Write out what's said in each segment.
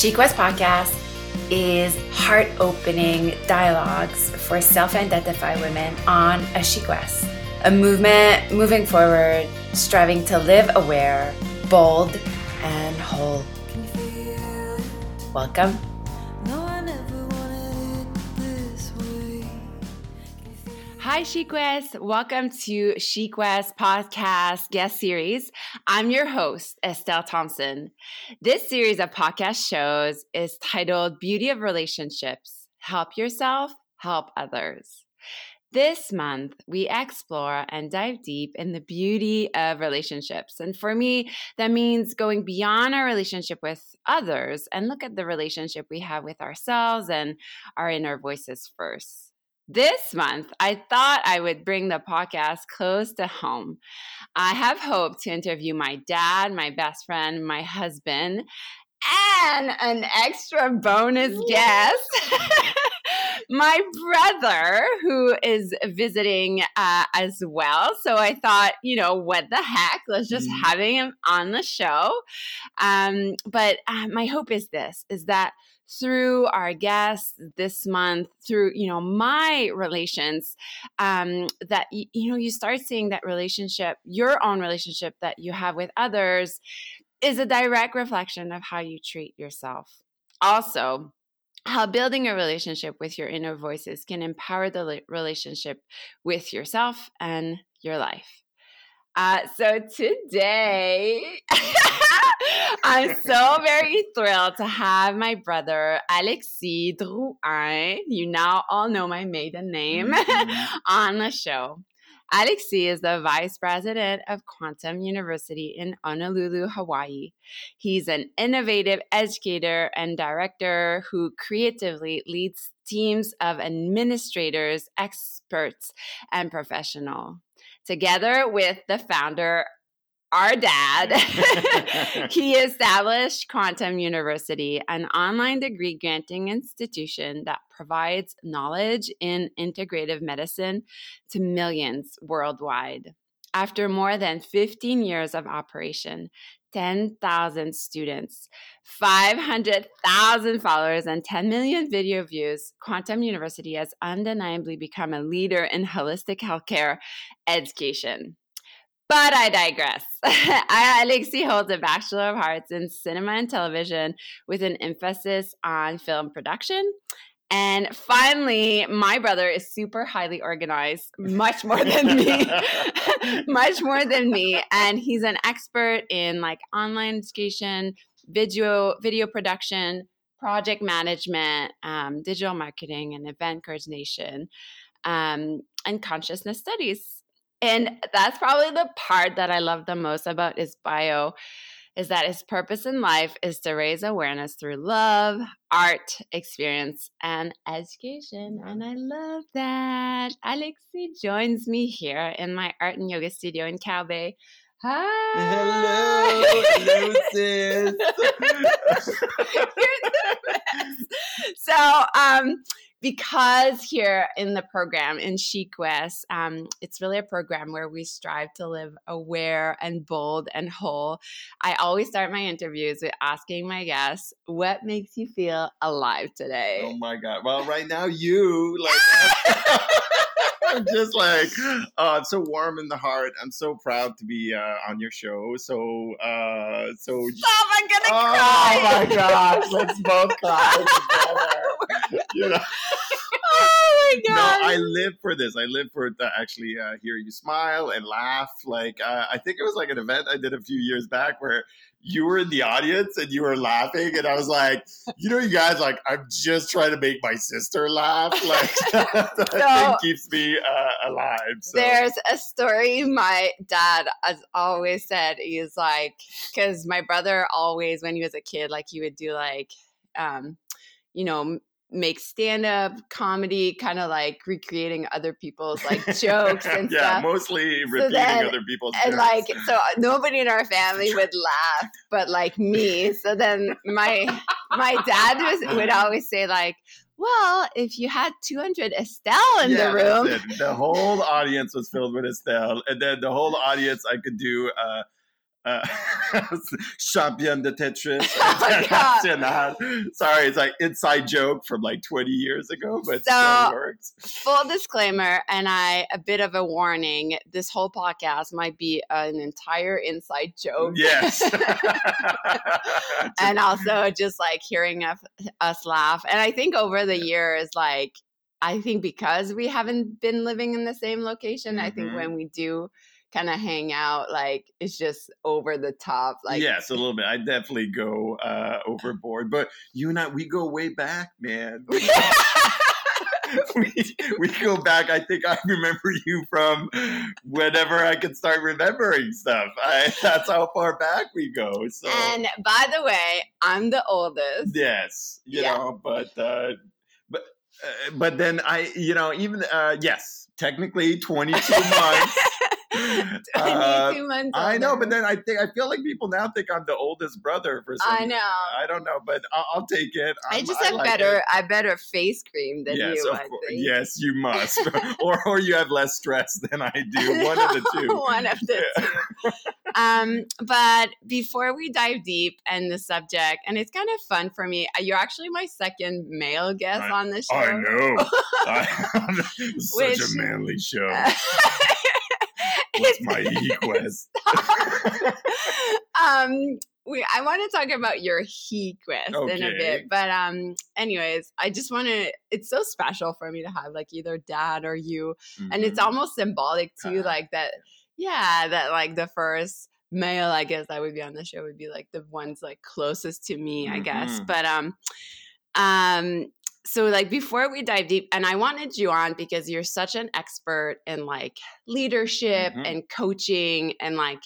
SheQuest Podcast is heart opening dialogues for self identified women on a SheQuest, a movement moving forward, striving to live aware, bold, and whole. Welcome. Hi, SheQuest. Welcome to SheQuest podcast guest series. I'm your host, Estelle Thompson. This series of podcast shows is titled Beauty of Relationships Help Yourself, Help Others. This month, we explore and dive deep in the beauty of relationships. And for me, that means going beyond our relationship with others and look at the relationship we have with ourselves and our inner voices first. This month, I thought I would bring the podcast close to home. I have hoped to interview my dad, my best friend, my husband, and an extra bonus guest. my brother, who is visiting uh, as well. So I thought, you know, what the heck? Let's just mm. having him on the show. Um, but uh, my hope is this: is that through our guests this month through you know my relations um, that you, you know you start seeing that relationship your own relationship that you have with others is a direct reflection of how you treat yourself. Also how building a relationship with your inner voices can empower the relationship with yourself and your life uh, so today, I'm so very thrilled to have my brother Alexis Drouin. You now all know my maiden name mm-hmm. on the show. Alexis is the vice president of Quantum University in Honolulu, Hawaii. He's an innovative educator and director who creatively leads teams of administrators, experts, and professionals together with the founder, our dad, he established Quantum University, an online degree granting institution that provides knowledge in integrative medicine to millions worldwide. After more than 15 years of operation, 10,000 students, 500,000 followers, and 10 million video views, Quantum University has undeniably become a leader in holistic healthcare education. But I digress. Alexi holds a Bachelor of Arts in Cinema and Television with an emphasis on film production and finally, my brother is super highly organized, much more than me, much more than me. And he's an expert in like online education, video, video production, project management, um, digital marketing, and event coordination, um, and consciousness studies. And that's probably the part that I love the most about his bio is that his purpose in life is to raise awareness through love, art, experience, and education. And I love that. Alexi joins me here in my art and yoga studio in Cow Bay. Hi. Hello, hello, so, um, because here in the program in SheQuest, um, it's really a program where we strive to live aware and bold and whole. I always start my interviews with asking my guests, "What makes you feel alive today?" Oh my god! Well, right now you like. I'm just like, oh, I'm so warm in the heart. I'm so proud to be uh, on your show. So, uh, so. Stop! I'm gonna oh, cry. Oh my gosh! Let's both cry together. you know. God! No, I live for this. I live for to actually uh, hear you smile and laugh. Like uh, I think it was like an event I did a few years back where you were in the audience and you were laughing, and I was like, you know, you guys, like, I'm just trying to make my sister laugh. Like that so, thing keeps me uh, alive. So. There's a story my dad has always said. He's like, because my brother always, when he was a kid, like he would do like. Um, you know, make stand up comedy, kind of like recreating other people's like jokes and stuff. yeah, stuff. mostly repeating so then, other people's and jokes. like so nobody in our family would laugh, but like me. So then my my dad was would always say like. Well, if you had 200 Estelle in yeah, the room, the whole audience was filled with Estelle, and then the whole audience I could do uh, uh, champion de Tetris Oh international. Sorry, it's like inside joke from like 20 years ago, but So- still works. Full disclaimer, and I a bit of a warning. This whole podcast might be an entire inside joke. Yes. and also just like hearing us laugh. And I think over the years, like I think because we haven't been living in the same location, I think Mhm. when we do kind of hang out, like it's just over the top. Like yes, a little bit. I definitely go uh, overboard, but you and I, we go way back, man. we, we go back. I think I remember you from whenever I can start remembering stuff. I, that's how far back we go. So and by the way, I'm the oldest. yes, you Yeah. know, but uh, but uh, but then I, you know, even uh, yes, technically twenty two months. 22 Uh, months I know, but then I think I feel like people now think I'm the oldest brother for some. I know. I don't know, but I'll, I'll take it. I I'm- just have like better. it. I better face cream than yes, you. of I course. think. Yes, you must, or or you have less stress than I do. One of the two. One of the two. Um, but before we dive deep in the subject, and it's kind of fun for me. uh, You're actually my second male guest I- on the show. I know. I, such Which- a manly show. What's my e quest? um we I want to talk about your he quest in a bit. But um anyways, I just want to it's so special for me to have like either dad or you and it's Mhm. almost symbolic too Uh-huh. like that yeah, that like the first male I guess that would be on the show would be like the ones like closest to me, I guess. Mhm. But um um so like before we dive deep and i wanted you on because you're such an expert in like leadership Mhm. and coaching and like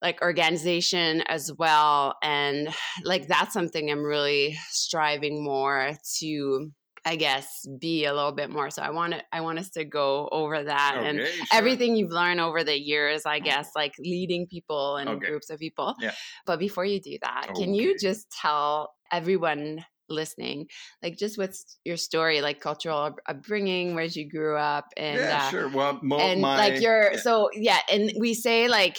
like organization as well and like that's something i'm really striving more to i guess be a little bit more so i want to i want us to go over that and sure. everything you've learned over the years, I guess, like leading people and Okay. groups of people. Yeah. But before you do that, can you just tell everyone listening, like, just what's your story, like cultural upbringing, where you grew up, and yeah, uh, sure. Well, mo- and my, like your yeah. so yeah, and we say like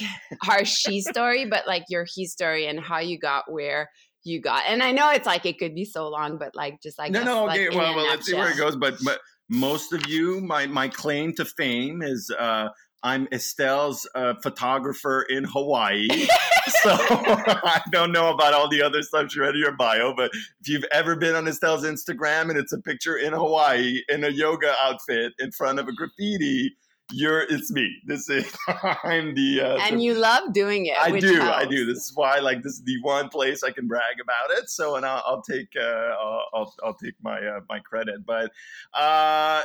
our she story, but like your he story and how you got where you got. And I know it's like it could be so long, but like just like no, no, okay. Like, well, well, let's see where it goes. But, but most of you, my my claim to fame is uh, I'm Estelle's uh, photographer in Hawaii. so I don't know about all the other stuff you read in your bio, but if you've ever been on Estelle's Instagram and it's a picture in Hawaii in a yoga outfit in front of a graffiti, you're it's me. This is I'm the uh, And the- you love doing it. I do, I do. This is why, like, this is the one place I can brag about it. So, and I'll, I'll take, uh, I'll, I'll, I'll take my, uh, my credit. But, uh,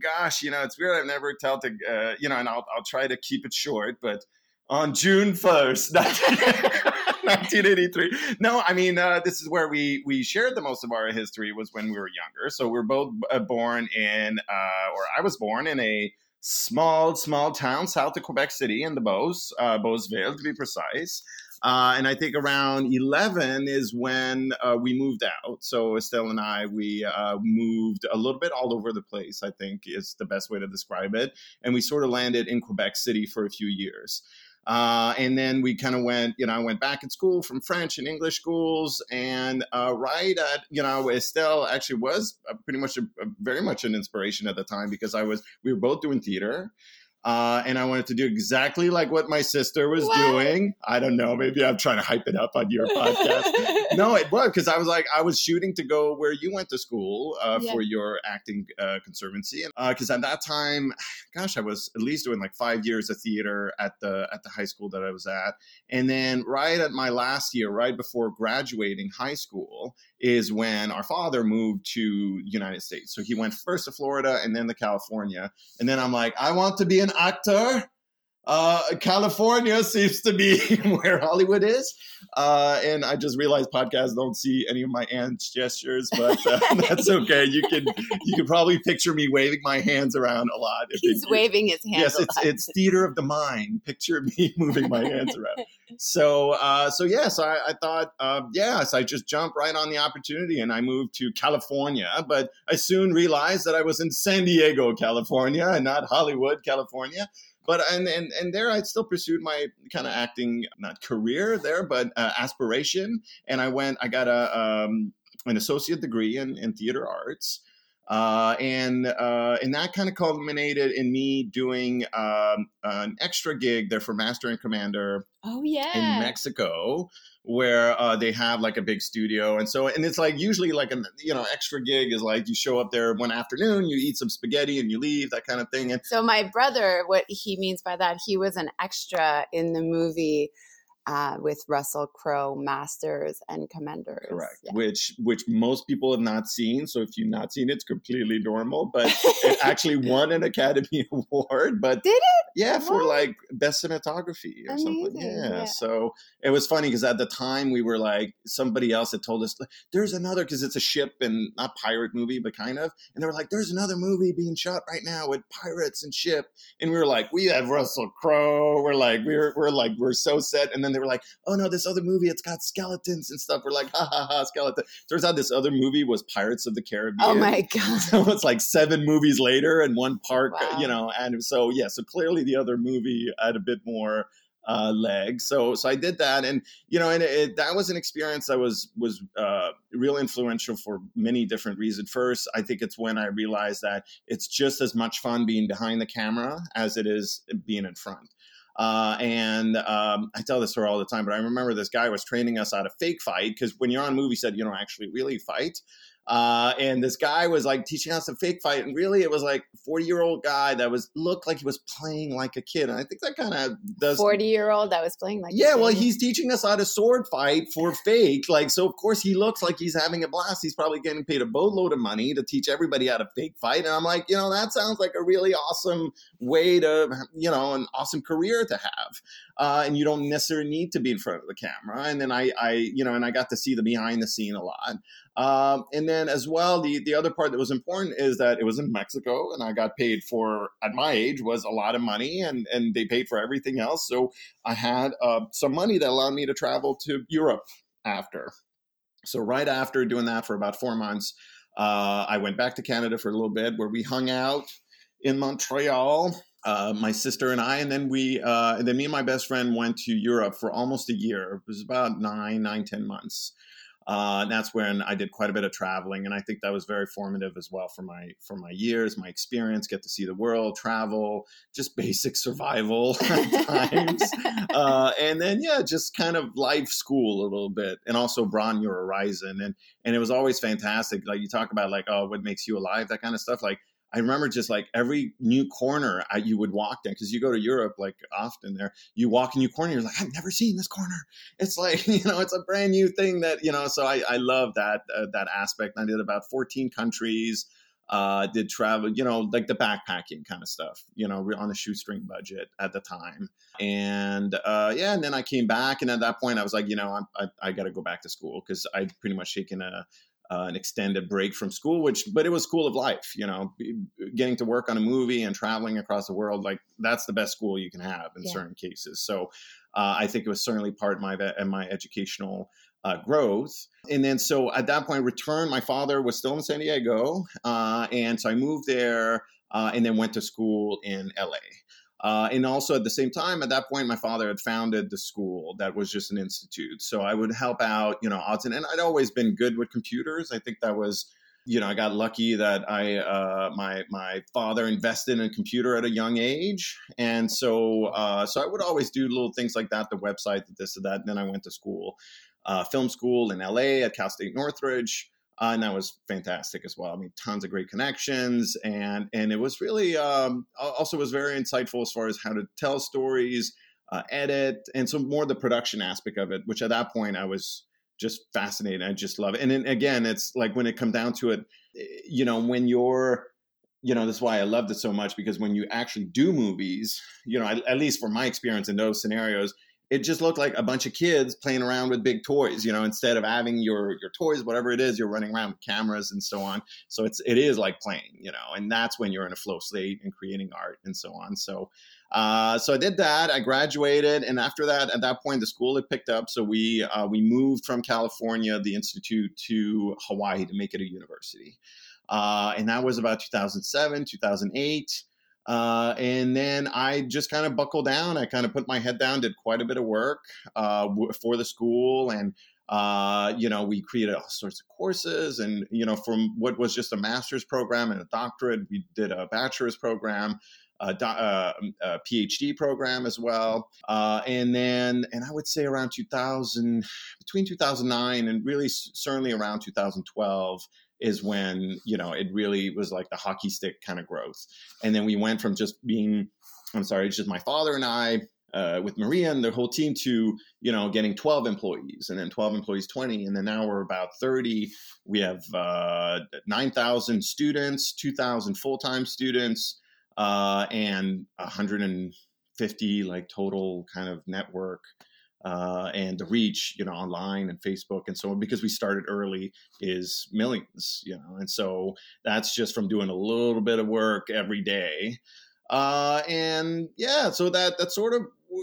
gosh, you know, it's weird. I've never told to, uh, you know, and I'll, I'll try to keep it short. But on June first, 1983. No, I mean, uh, this is where we we shared the most of our history was when we were younger. So we're both uh, born in, uh, or I was born in a small, small town south of Quebec City in the Beauce, uh, Beauceville to be precise. Uh, and I think around 11 is when uh, we moved out. So Estelle and I, we uh, moved a little bit all over the place, I think is the best way to describe it. And we sort of landed in Quebec City for a few years. Uh, and then we kind of went, you know, I went back in school from French and English schools. And uh, right at, you know, Estelle actually was uh, pretty much a, a, very much an inspiration at the time because I was, we were both doing theater. Uh, and I wanted to do exactly like what my sister was What? doing. I don't know. Maybe I'm trying to hype it up on your podcast. no, it was because I was like, I was shooting to go where you went to school uh, Yeah. for your acting uh, conservancy, and because at that time, gosh, I was at least doing like five years of theater at the at the high school that I was at, and then right at my last year, right before graduating high school, is when our father moved to United States. So he went first to Florida and then to California, and then I'm like, I want to be an actor. Uh, California seems to be where Hollywood is. Uh, and I just realized podcasts don't see any of my hands gestures, but uh, that's okay. You can you can probably picture me waving my hands around a lot. if He's it- waving his hands. Yes, it's lot. it's theater of the mind. Picture me moving my hands around. So uh, so yes, I, I thought uh, yes, I just jumped right on the opportunity and I moved to California. But I soon realized that I was in San Diego, California, and not Hollywood, California. But and and and there I still pursued my kind of acting not career there, but uh, aspiration. And I went. I got a um, an associate degree in in theater arts. Uh, and uh, and that kind of culminated in me doing um, an extra gig there for Master and Commander. Oh yeah, in Mexico, where uh, they have like a big studio, and so and it's like usually like a you know extra gig is like you show up there one afternoon, you eat some spaghetti, and you leave that kind of thing. And so my brother, what he means by that, he was an extra in the movie uh, with Russell Crowe, Masters and Commanders. Correct. Yeah. Which which most people have not seen. So if you've not seen it, it's completely normal. But it actually won an Academy Award. But did it? Yeah, what? for like best cinematography or Amazing. something. Yeah. yeah. So it was funny because at the time we were like somebody else had told us there's another because it's a ship and not pirate movie, but kind of. And they were like, there's another movie being shot right now with pirates and ship. And we were like, we have Russell Crowe. We're like, we're we're like, we're so set. And then they were like, oh no, this other movie, it's got skeletons and stuff. We're like, ha ha ha, skeleton. Turns out this other movie was Pirates of the Caribbean. Oh my god! So it's like seven movies later and one park, wow. you know. And so yeah, so clearly the other movie had a bit more uh, leg. So so I did that, and you know, and it, that was an experience that was was uh, real influential for many different reasons. First, I think it's when I realized that it's just as much fun being behind the camera as it is being in front. Uh, and um, I tell this story all the time, but I remember this guy was training us how to fake fight because when you're on movie set, you don't actually really fight. Uh, and this guy was like teaching us a fake fight, and really it was like 40 year old guy that was looked like he was playing like a kid. And I think that kind of does 40 year old that was playing like yeah. Well, he's teaching us how to sword fight for fake, like so. Of course, he looks like he's having a blast. He's probably getting paid a boatload of money to teach everybody how to fake fight. And I'm like, you know, that sounds like a really awesome way to, you know, an awesome career to have. Uh, and you don't necessarily need to be in front of the camera. And then I, I, you know, and I got to see the behind the scene a lot. Um, and then as well, the the other part that was important is that it was in Mexico, and I got paid for at my age was a lot of money, and and they paid for everything else. So I had uh, some money that allowed me to travel to Europe after. So right after doing that for about four months, uh, I went back to Canada for a little bit, where we hung out in Montreal. Uh, my sister and I, and then we, uh, and then me and my best friend went to Europe for almost a year. It was about nine, nine, ten months. Uh, and that's when I did quite a bit of traveling, and I think that was very formative as well for my for my years, my experience, get to see the world, travel, just basic survival at times, uh, and then yeah, just kind of life school a little bit, and also broaden your horizon, and and it was always fantastic. Like you talk about like oh, what makes you alive, that kind of stuff, like I remember just like every new corner I, you would walk in because you go to Europe like often there. You walk a new corner, you're like, I've never seen this corner. It's like you know, it's a brand new thing that you know. So I, I love that uh, that aspect. I did about 14 countries. Uh, did travel, you know, like the backpacking kind of stuff, you know, on a shoestring budget at the time. And uh, yeah, and then I came back, and at that point, I was like, you know, I, I, I got to go back to school because I'd pretty much taken a uh, an extended break from school, which, but it was school of life, you know, getting to work on a movie and traveling across the world. Like that's the best school you can have in yeah. certain cases. So uh, I think it was certainly part of my, and my educational uh, growth. And then, so at that point, returned, my father was still in San Diego. Uh, and so I moved there uh, and then went to school in LA. Uh, and also at the same time, at that point, my father had founded the school that was just an institute. So I would help out, you know, odds and, and I'd always been good with computers. I think that was, you know, I got lucky that I, uh, my my father invested in a computer at a young age, and so uh, so I would always do little things like that, the website, this or that. And then I went to school, uh, film school in L.A. at Cal State Northridge. Uh, and that was fantastic as well. I mean, tons of great connections, and and it was really um, also was very insightful as far as how to tell stories, uh, edit, and so more the production aspect of it. Which at that point I was just fascinated. I just love it. And then again, it's like when it comes down to it, eh, you know, when you're you know, that's why I loved it so much because when you actually do movies, you know, at, at least for my experience in those scenarios, it just looked like a bunch of kids playing around with big toys you know instead of having your your toys whatever it is you're running around with cameras and so on so it's it is like playing you know and that's when you're in a flow state and creating art and so on so uh, so I did that. I graduated, and after that, at that point, the school had picked up. So we uh, we moved from California, the institute, to Hawaii to make it a university, uh, and that was about 2007, 2008. Uh, and then I just kind of buckled down. I kind of put my head down, did quite a bit of work uh, for the school, and uh, you know, we created all sorts of courses, and you know, from what was just a master's program and a doctorate, we did a bachelor's program. A, uh, a PhD program as well, uh, and then and I would say around 2000, between 2009 and really certainly around 2012, is when you know it really was like the hockey stick kind of growth. And then we went from just being i'm sorry it's just my father and i uh, with maria and the whole team to you know getting 12 employees and then 12 employees 20 and then now we're about 30 we have uh, 9000 students 2000 full-time students uh, and 150 like total kind of network uh, and the reach, you know, online and Facebook and so on, because we started early, is millions, you know, and so that's just from doing a little bit of work every day, uh, and yeah, so that that's sort of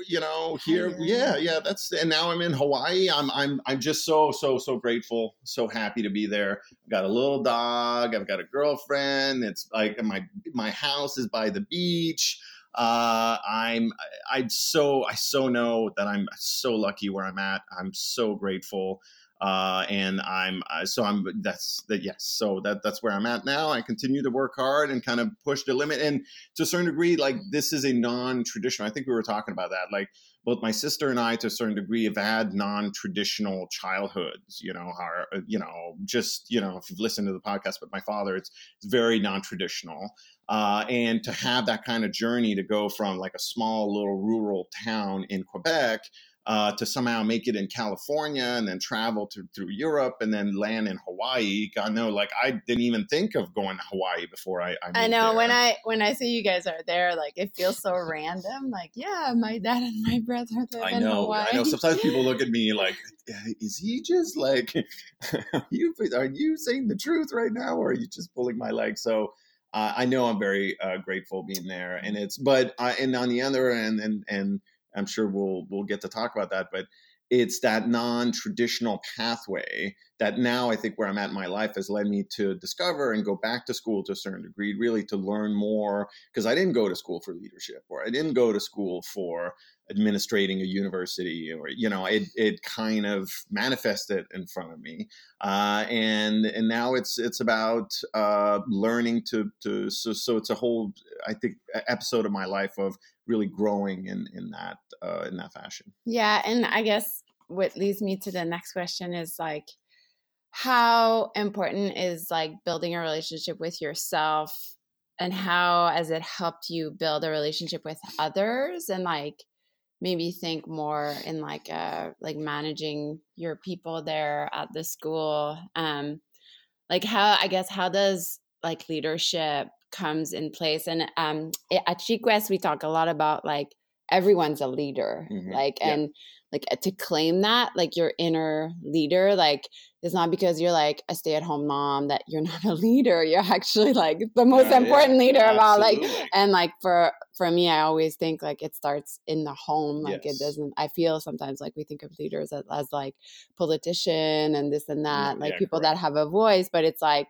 you know here, yeah, yeah, that's and now I'm in Hawaii. I'm I'm I'm just so so so grateful, so happy to be there. I've got a little dog. I've got a girlfriend. It's like my my house is by the beach uh, I'm I so I so know that I'm so lucky where I'm at. I'm so grateful. Uh, and I'm uh, so I'm that's that yes so that that's where I'm at now. I continue to work hard and kind of push the limit, and to a certain degree, like this is a non-traditional. I think we were talking about that. Like both my sister and I, to a certain degree, have had non-traditional childhoods. You know, our you know just you know if you've listened to the podcast, but my father, it's it's very non-traditional. Uh, and to have that kind of journey to go from like a small little rural town in Quebec uh, to somehow make it in California and then travel to, through Europe and then land in Hawaii. God know, like I didn't even think of going to Hawaii before I. I, I know there. when I when I see you guys are there, like it feels so random. Like yeah, my dad and my brother live I know. Hawaii. I know. Sometimes people look at me like, is he just like, are you are you saying the truth right now, or are you just pulling my leg? So uh, I know I'm very uh, grateful being there, and it's but uh, and on the other end, and and I'm sure we'll we'll get to talk about that, but it's that non-traditional pathway that now I think where I'm at in my life has led me to discover and go back to school to a certain degree, really to learn more because I didn't go to school for leadership or I didn't go to school for administrating a university or you know it it kind of manifested in front of me. Uh, and and now it's it's about uh, learning to to so so it's a whole I think episode of my life of really growing in in that uh, in that fashion. Yeah, and I guess what leads me to the next question is like how important is like building a relationship with yourself and how has it helped you build a relationship with others and like maybe think more in like uh like managing your people there at the school um like how i guess how does like leadership comes in place and um at SheQuest we talk a lot about like everyone's a leader mm-hmm. like and yeah. like to claim that like your inner leader like it's not because you're like a stay-at-home mom that you're not a leader you're actually like the most important yeah. leader yeah, about like and like for for me i always think like it starts in the home like yes. it doesn't i feel sometimes like we think of leaders as, as like politician and this and that like people correct. that have a voice but it's like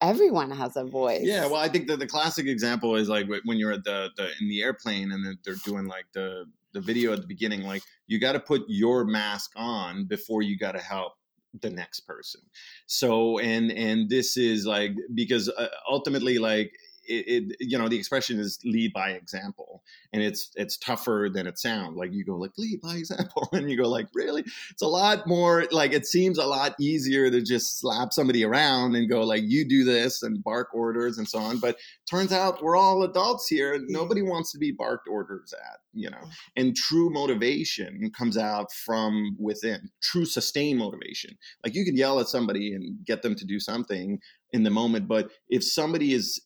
everyone has a voice. Yeah, well, I think that the classic example is like when you're at the, the in the airplane and they're doing like the the video at the beginning. Like you got to put your mask on before you got to help the next person. So and and this is like because uh, ultimately like it, it, you know the expression is lead by example and it's it's tougher than it sounds. Like you go like lead by example and you go like really? It's a lot more like it seems a lot easier to just slap somebody around and go like you do this and bark orders and so on but turns out we're all adults here and nobody wants to be barked orders at you know? Mm. And true motivation comes out from within true sustained motivation. Like you could yell at somebody and get them to do something in the moment but if somebody is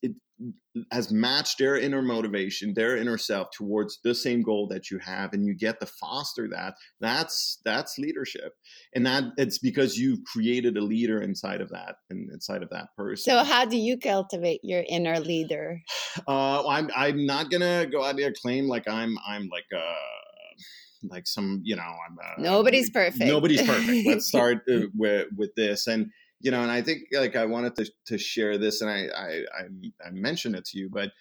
has matched their inner motivation their inner self towards the same goal that you have and you get to foster that that's that's leadership. And that it's because you've created a leader inside of that and inside of that person. So how do you cultivate your inner leader? Uh i'm i'm not gonna go out there claim like i'm i'm like a like some you know i'm uh, nobody's perfect. nobody's perfect. Let's start uh, with with this. And you know, and I think like I wanted to, to share this, and I, I I I mentioned it to you, but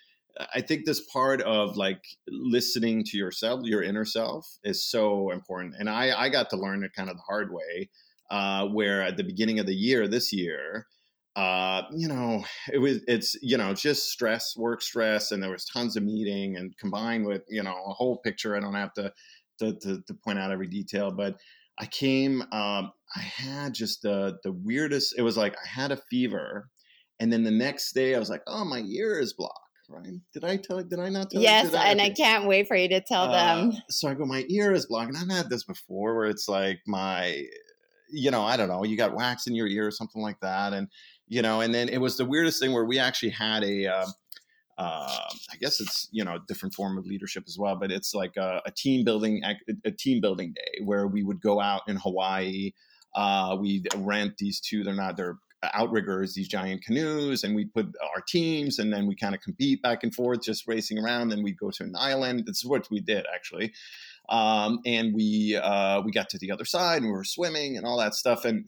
I think this part of like listening to yourself, your inner self, is so important. And I, I got to learn it kind of the hard way, uh, where at the beginning of the year, this year, uh, you know, it was it's you know just stress, work stress, and there was tons of meeting, and combined with you know a whole picture. I don't have to to, to, to point out every detail, but I came. Um, I had just the the weirdest. It was like I had a fever, and then the next day I was like, oh, my ear is blocked. Right? Did I tell? Did I not tell? You? Yes, and okay. I can't wait for you to tell uh, them. So I go, my ear is blocked, and I've had this before, where it's like my, you know, I don't know, you got wax in your ear or something like that, and you know, and then it was the weirdest thing where we actually had a. Uh, uh, I guess it's you know a different form of leadership as well, but it's like a, a team building a team building day where we would go out in Hawaii. Uh, we rent these two. They're not. They're outriggers, these giant canoes, and we put our teams, and then we kind of compete back and forth, just racing around. Then we go to an island. This is what we did actually, um, and we uh, we got to the other side, and we were swimming and all that stuff, and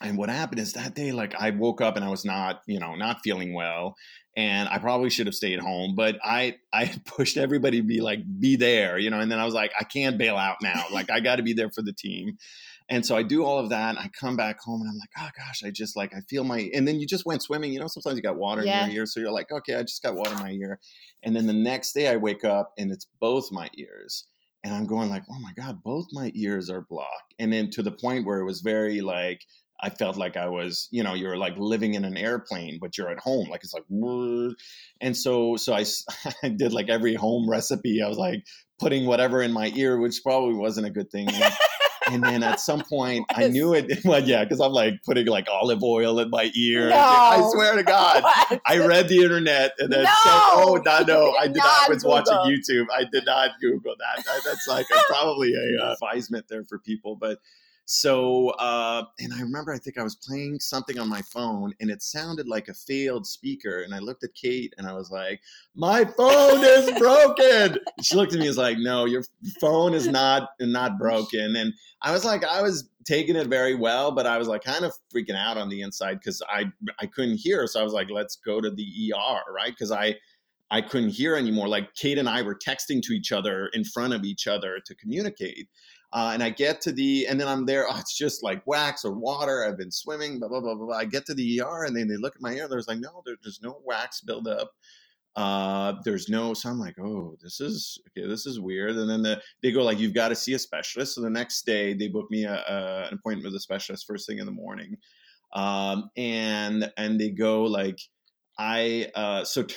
and what happened is that day like i woke up and i was not you know not feeling well and i probably should have stayed home but i i pushed everybody to be like be there you know and then i was like i can't bail out now like i got to be there for the team and so i do all of that i come back home and i'm like oh gosh i just like i feel my and then you just went swimming you know sometimes you got water yeah. in your ear so you're like okay i just got water in my ear and then the next day i wake up and it's both my ears and i'm going like oh my god both my ears are blocked and then to the point where it was very like I felt like I was, you know, you're like living in an airplane, but you're at home. Like it's like, and so, so I, I did like every home recipe. I was like putting whatever in my ear, which probably wasn't a good thing. And, then at some point, I knew it. Well, yeah, because I'm like putting like olive oil in my ear. No. I swear to God, what? I read the internet and then no. said, "Oh, no, no, I did not." I was Google. watching YouTube. I did not Google that. That's like a, probably a uh, advisement there for people, but so, uh, and I remember I think I was playing something on my phone and it sounded like a failed speaker. And I looked at Kate and I was like, my phone is broken. she looked at me and was like, no, your phone is not, not broken. And I was like, I was taking it very well, but I was like kind of freaking out on the inside because I, I couldn't hear. So I was like, let's go to the ER, right? Because I, I couldn't hear anymore. Like Kate and I were texting to each other in front of each other to communicate. Uh, and I get to the, and then I'm there. Oh, it's just like wax or water. I've been swimming, blah, blah, blah, blah. I get to the ER and then they look at my ear. There's like, no, there, there's no wax buildup. Uh, there's no, so I'm like, oh, this is, okay, this is weird. And then the, they go like, you've got to see a specialist. So the next day they book me a, a, an appointment with a specialist first thing in the morning. Um, and, and they go like, I uh, so t-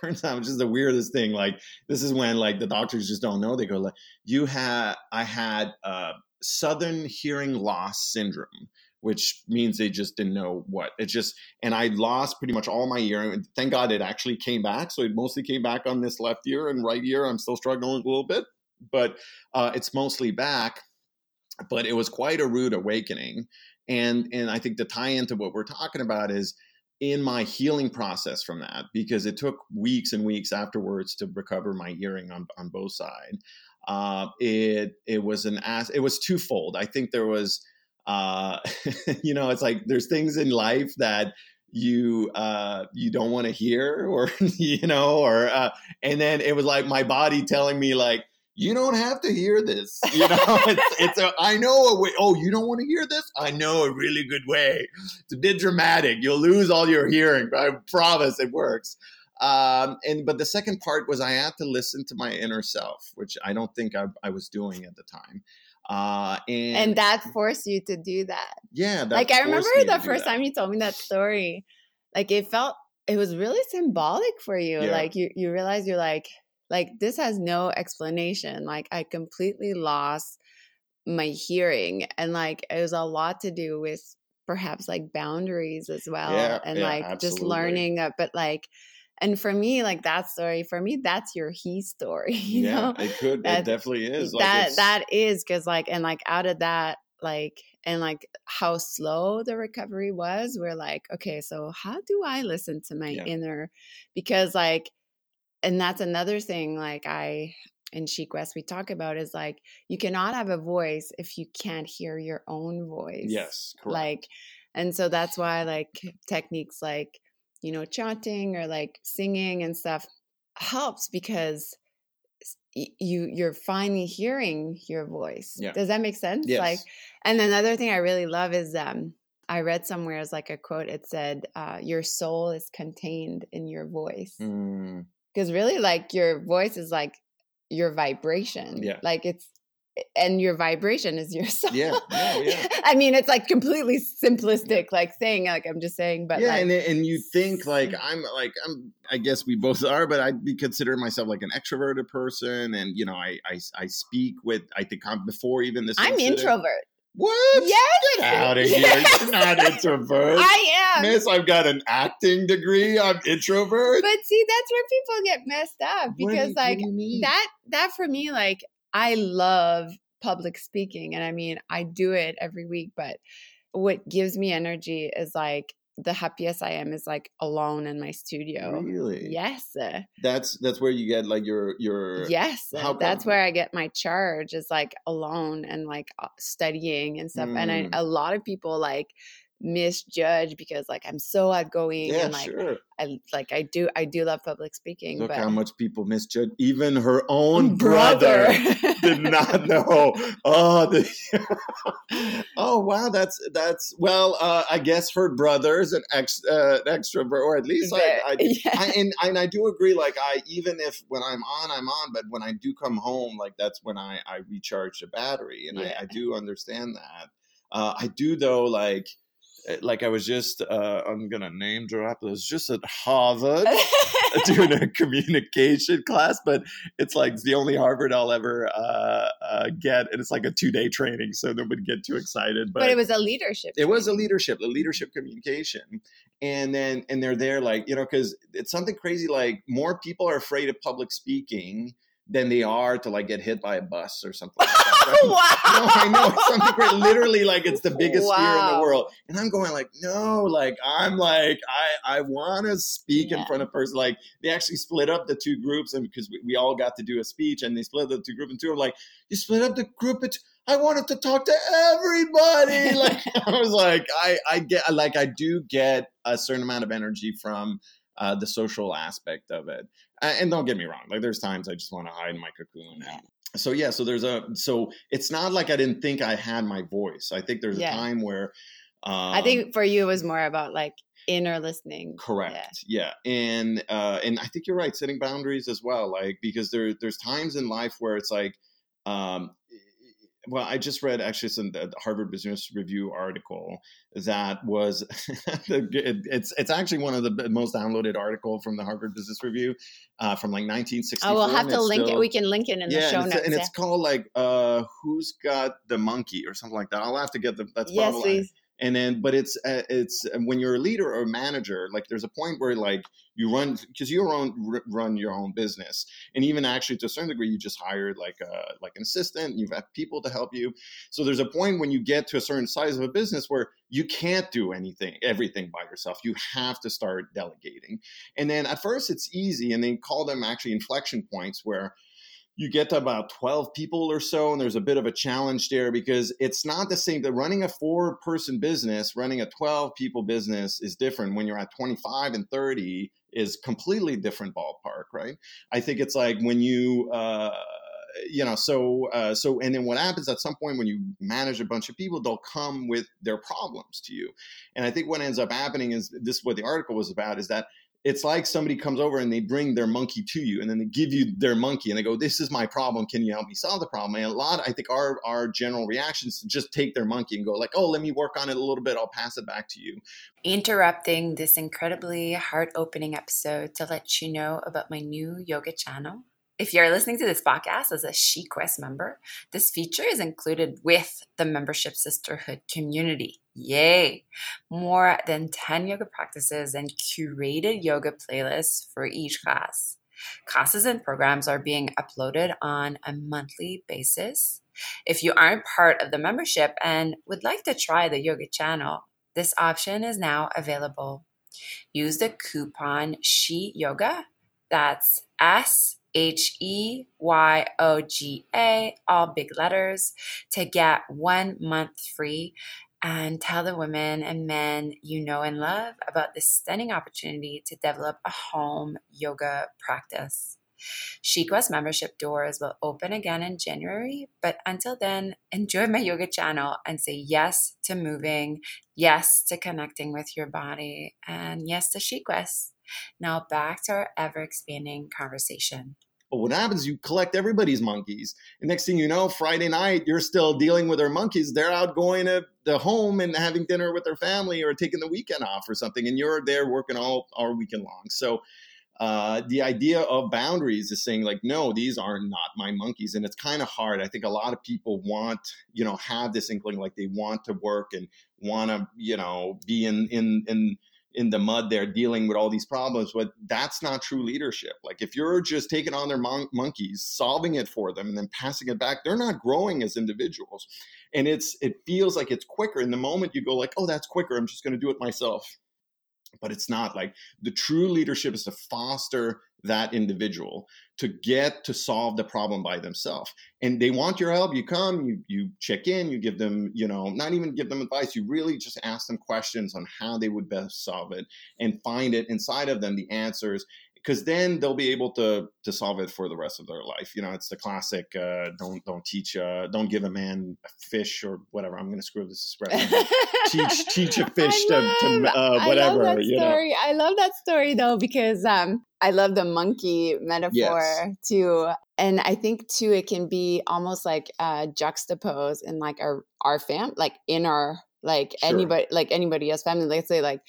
turns out which is the weirdest thing. Like this is when like the doctors just don't know. They go like, "You had I had uh, sudden hearing loss syndrome." Which means they just didn't know what it just, and I lost pretty much all my ear. Thank God it actually came back. So it mostly came back on this left ear and right ear. I'm still struggling a little bit, but uh, it's mostly back. But it was quite a rude awakening, and and I think the tie into what we're talking about is in my healing process from that because it took weeks and weeks afterwards to recover my hearing on, on both sides. Uh, it it was an ass. It was twofold. I think there was, uh, you know, it's like there's things in life that you uh you don't want to hear or you know or uh and then it was like my body telling me like you don't have to hear this. You know, it's, it's a, I know a way. Oh, you don't want to hear this? I know a really good way. It's a bit dramatic. You'll lose all your hearing. But I promise it works. Um, and but the second part was I had to listen to my inner self, which I don't think I, I was doing at the time. Uh, and, and that forced you to do that. Yeah, that like I remember the first time you told me that story. Like it felt it was really symbolic for you. Yeah. Like you you realize you're like like this has no explanation. Like I completely lost my hearing and like it was a lot to do with perhaps like boundaries as well yeah, and yeah, like absolutely. just learning but like and for me like that story for me that's your he story you yeah, know it could that, it definitely is like that that is because like and like out of that like and like how slow the recovery was we're like okay so how do i listen to my yeah. inner because like and that's another thing like i in SheQuest we talk about is like you cannot have a voice if you can't hear your own voice yes correct. like and so that's why like techniques like you know chanting or like singing and stuff helps because you you're finally hearing your voice. Yeah. Does that make sense? Yes. Like, and another thing I really love is um, I read somewhere as like a quote. It said, uh, "Your soul is contained in your voice," Mm, because really, like your voice is like your vibration. Yeah. like it's and your vibration is your soul. Yeah, yeah, yeah. I mean, it's like completely simplistic, like thing. Like I'm just saying, but yeah, like, and and you think like I'm like I'm I guess we both are, but I'd be considering myself like an extroverted person, and you know I I, I speak with I think I'm before even this. I'm incident- introvert. What? Yes, Get out of here! Yes. You're not introvert. I am. Miss, I've got an acting degree. I'm introvert. But see, that's where people get messed up because what like mean? that that for me like I love public speaking and I mean I do it every week but what gives me energy is like the happiest I am is like alone in my studio. Really? Yes. That's that's where you get like your your Yes. That's where I get my charge is like alone and like uh, studying and stuff and I, Mm. a lot of people like misjudge because like I'm so outgoing yeah and like sure. I like I do I do love public speaking Look but how much people misjudge. Even her own brother. did not know. Oh, the, oh wow, that's that's well. Uh, I guess her brother's an ex uh, an extrovert, or at least I, I, yeah. I and and I do agree. Like I, even if when I'm on, I'm on, but when I do come home, like that's when I I recharge the battery, and Yeah. I, I do understand that. Uh, I do though, like. Uh, Like I was just, uh, I'm gonna name drop. I was just at Harvard doing a communication class, but it's like the only Harvard I'll ever uh, uh, get, and it's like a two day training, so nobody would get too excited. But, but it was a leadership. it was a leadership, a leadership communication, and then and they're there like you know because it's something crazy. Like more people are afraid of public speaking than they are to like get hit by a bus or something. Like that, wow. No, I know it's something great. Literally, like it's the biggest fear in the world, and I'm going like, no, like I'm like I I want to speak in front of person. Like they actually split up the two groups, and because we, we all got to do a speech, and they split the two group in two. I'm like, you split up the group. It's I wanted to talk to everybody. Like I was like, I I get like I do get a certain amount of energy from. Uh, the social aspect of it, and don't get me wrong. Like there's times I just want to hide in my cocoon and so yeah so there's a so it's not like i didn't think i had my voice i think there's Yeah. a time where um, I think for you it was more about like inner listening. correct yeah, and uh and i think you're right setting boundaries as well like because there there's times in life where it's like um well, I just read actually some the Harvard Business Review article that was it's it's actually one of the most downloaded article from the Harvard Business Review uh, from like 1964. Oh, we'll have to link it. We can link it in the show and, notes. and yeah. it's called like uh, "Who's Got the Monkey" or something like that. I'll have to get the that's yes, probably please. And then but it's uh, it's uh, when you're a leader or a manager like there's a point where like you run because you own run your own business. And even actually to a certain degree you just hired like a like an assistant. You've had people to help you. So there's a point when you get to a certain size of a business where you can't do anything everything by yourself. You have to start delegating. And then at first it's easy and they call them actually inflection points where you get to about 12 people or so and there's a bit of a challenge there because it's not the same. That running a four person business running a 12 people business is different when you're at 25 and 30 is completely different ballpark right? I think it's like when you uh you know so uh so and then what happens at some point when you manage a bunch of people they'll come with their problems to you. And i think what ends up happening is this is what the article was about is that it's like somebody comes over and they bring their monkey to you and then they give you their monkey and they go this is my problem can you help me solve the problem and a lot i think our our general reactions to just take their monkey and go like oh let me work on it a little bit i'll pass it back to you interrupting this incredibly heart opening episode to let you know about my new yoga channel. If you're listening to this podcast as a SheQuest member, this feature is included with the membership sisterhood community. Yay! More than 10 yoga practices and curated yoga playlists for each class. Classes and programs are being uploaded on a monthly basis. If you aren't part of the membership and would like to try the yoga channel, this option is now available. Use the coupon She Yoga. That's S H E Y O G A, all big letters, to get one month free and tell the women and men you know and love about this stunning opportunity to develop a home yoga practice. SheQuest membership doors will open again in January, but until then, enjoy my yoga channel and say yes to moving, yes to connecting with your body, and yes to SheQuest. Now back to our ever expanding conversation. But what happens, you collect everybody's monkeys. And next thing you know, Friday night, you're still dealing with their monkeys. They're out going to the home and having dinner with their family or taking the weekend off or something. And you're there working all, all weekend long. So uh, the idea of boundaries is saying like no these are not my monkeys and it's kind of hard i think a lot of people want you know have this inkling like they want to work and want to you know be in in in in the mud there dealing with all these problems but that's not true leadership. Like if you're just taking on their mon- monkeys solving it for them and then passing it back they're not growing as individuals. And it's it feels like it's quicker. In the moment you go like oh that's quicker. I'm just going to do it myself. But it's not. Like the true leadership is to foster that individual to get to solve the problem by themselves and they want your help you come you you check in you give them you know not even give them advice you really just ask them questions on how they would best solve it and find it inside of them the answers because then they'll be able to to solve it for the rest of their life. You know, it's the classic uh, don't don't teach uh, don't give a man a fish or whatever. I'm going to screw this expression. teach teach a fish love, to, to uh, whatever. I love that you story. know? I love that story though because um, I love the monkey metaphor yes. too, and I think too it can be almost like uh, juxtaposed in like our our fam like in our like sure. anybody like anybody else family. Let's say like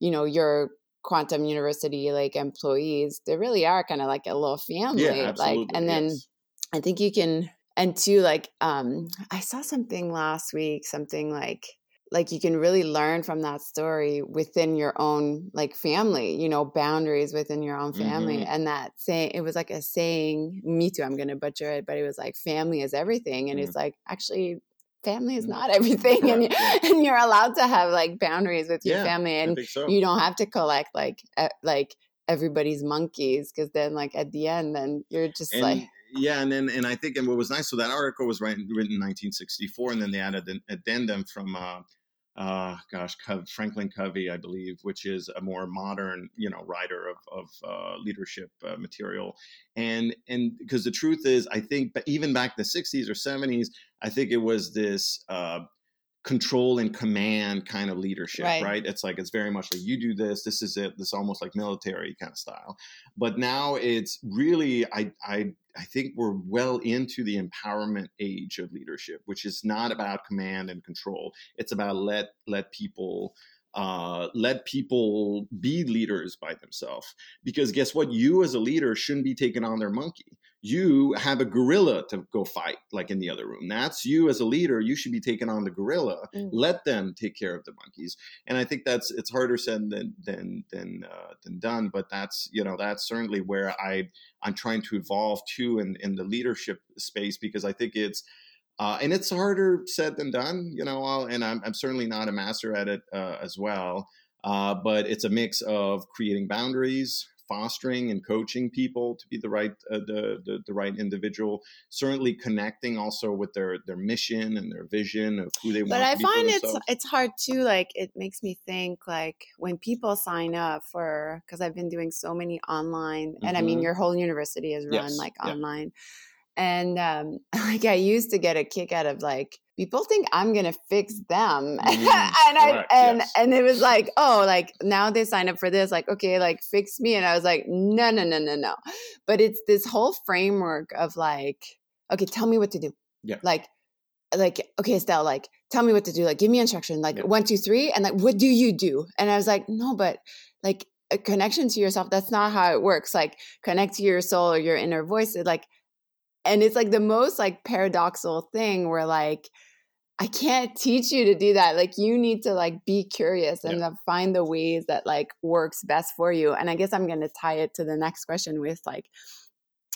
you know your quantum university like employees they really are kind of like a little family yeah, like and then yes. i think you can and two like um i saw something last week something like like you can really learn from that story within your own like family you know boundaries within your own family Mhm. and that saying it was like a saying me too i'm gonna butcher it but it was like family is everything and Mm. it's like actually family is Mm. not everything and, you, Correct, and you're allowed to have like boundaries with your Yeah, family and so. you don't have to collect like uh, like everybody's monkeys because then like at the end then you're just and like yeah, and then and I think and what was nice, so that article was written, written in 1964, and then they added an addendum from uh, uh, gosh, Cov- Franklin Covey, I believe, which is a more modern, you know, writer of, of uh, leadership uh, material. And and because the truth is, I think, but even back in the 60s or 70s, I think it was this uh, control and command kind of leadership, Right. right. It's like it's very much like you do this, this is it. This almost like military kind of style. But now it's really, I I I think we're well into the empowerment age of leadership, which is not about command and control. It's about let let people uh, let people be leaders by themselves. Because guess what? You as a leader shouldn't be taking on their monkey. You have a gorilla to go fight, like in the other room. That's you as a leader. You should be taking on the gorilla. Mm. Let them take care of the monkeys. And I think that's it's harder said than than than uh, than done. But that's you know that's certainly where I I'm trying to evolve to in in the leadership space because I think it's uh, and it's harder said than done, you know. I'll, and I'm, I'm certainly not a master at it uh, as well. Uh, but it's a mix of creating boundaries, fostering and coaching people to be the right uh, the, the the right individual. Certainly connecting also with their their mission and their vision of who they but want. i to be for find it's it's hard too like it makes me think like when people sign up for because i've been doing so many online and i mean Mhm. your whole university is run Yes, like yeah. online and um like i used to get a kick out of like people think i'm gonna fix them Mm, and i correct, and yes. and it was like oh like now they sign up for this like okay like fix me and i was like no no no no no but it's this whole framework of like okay tell me what to do Yeah. like like okay estelle like tell me what to do like give me instruction like Yeah. one two three and like what do you do and i was like no but like a connection to yourself that's not how it works like connect to your soul or your inner voice it like and it's like the most like paradoxical thing where like i can't teach you to do that. Like you need to like be curious and uh, find the ways that like works best for you and i guess i'm going to tie it to the next question with like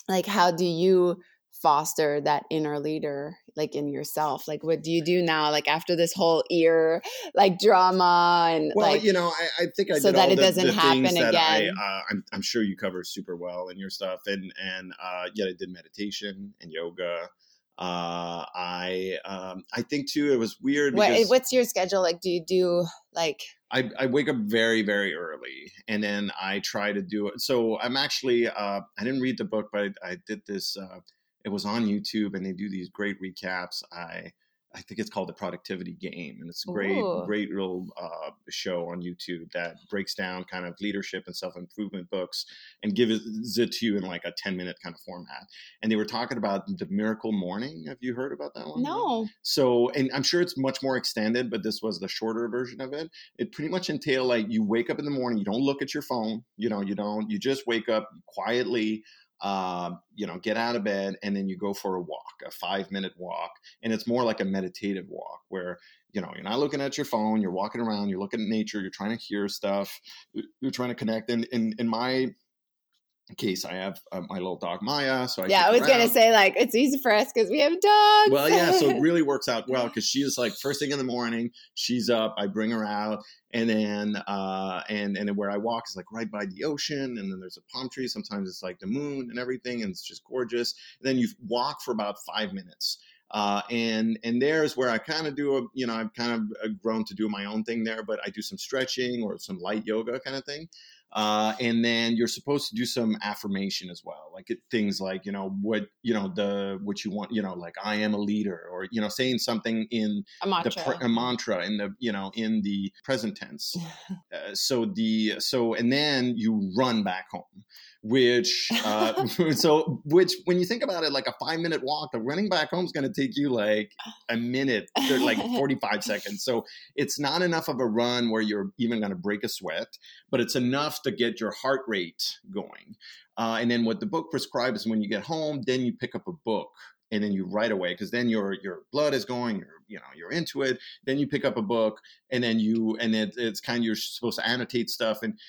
like how do you foster that inner leader like in yourself like what do you do now like after this whole ear like drama and Well, like you know, I, I think I so did that it the, doesn't the happen that I, again. uh, I'm, I'm sure you cover super well in your stuff, and and uh, yeah, I did meditation and yoga. Uh, I um, I think too it was weird. What, because what's your schedule like? Do you do like? I, I wake up very very early and then I try to do it. So I'm actually uh, I didn't read the book, but I, I did this. Uh, it was on YouTube and they do these great recaps. I I think it's called the Productivity Game, and it's a great, Ooh. great little uh, show on YouTube that breaks down kind of leadership and self improvement books and gives it to you in like a ten minute kind of format. And they were talking about the Miracle Morning. Have you heard about that one? No. So, and I'm sure it's much more extended, but this was the shorter version of it. It pretty much entail like you wake up in the morning, you don't look at your phone, you know, you don't, you just wake up quietly, uh, you know, get out of bed, and then you go for a walk, a five minute walk, and it's more like a meditative walk where you know you're not looking at your phone, you're walking around, you're looking at nature, you're trying to hear stuff, you're trying to connect. And in in my case, I have uh, my little dog Maya, so I yeah, I was gonna out. say like it's easy for us because we have dogs. Well, yeah, so it really works out well because she's like first thing in the morning, she's up, I bring her out, and then uh and and then where I walk is like right by the ocean, and then there's a palm tree. Sometimes it's like the moon and everything, and it's just gorgeous. And then you walk for about five minutes. Uh, and and there's where I kind of do a you know I've kind of uh, grown to do my own thing there, but I do some stretching or some light yoga kind of thing. Uh, and then you're supposed to do some affirmation as well, like it, things like you know what you know the what you want, you know, like I am a leader, or you know saying something in a mantra. the pre- a mantra in the you know in the present tense. uh, so the so and then you run back home, which uh, so which when you think about it, like a five minute walk, the running back home is going to take you like a minute, like forty five seconds. So it's not enough of a run where you're even going to break a sweat, but it's enough to get your heart rate going. Uh, and then what the book prescribes is when you get home, then you pick up a book and then you write away because then your your blood is going, you're you know you're into it. Then you pick up a book and then you and it, it's kind of you're supposed to annotate stuff and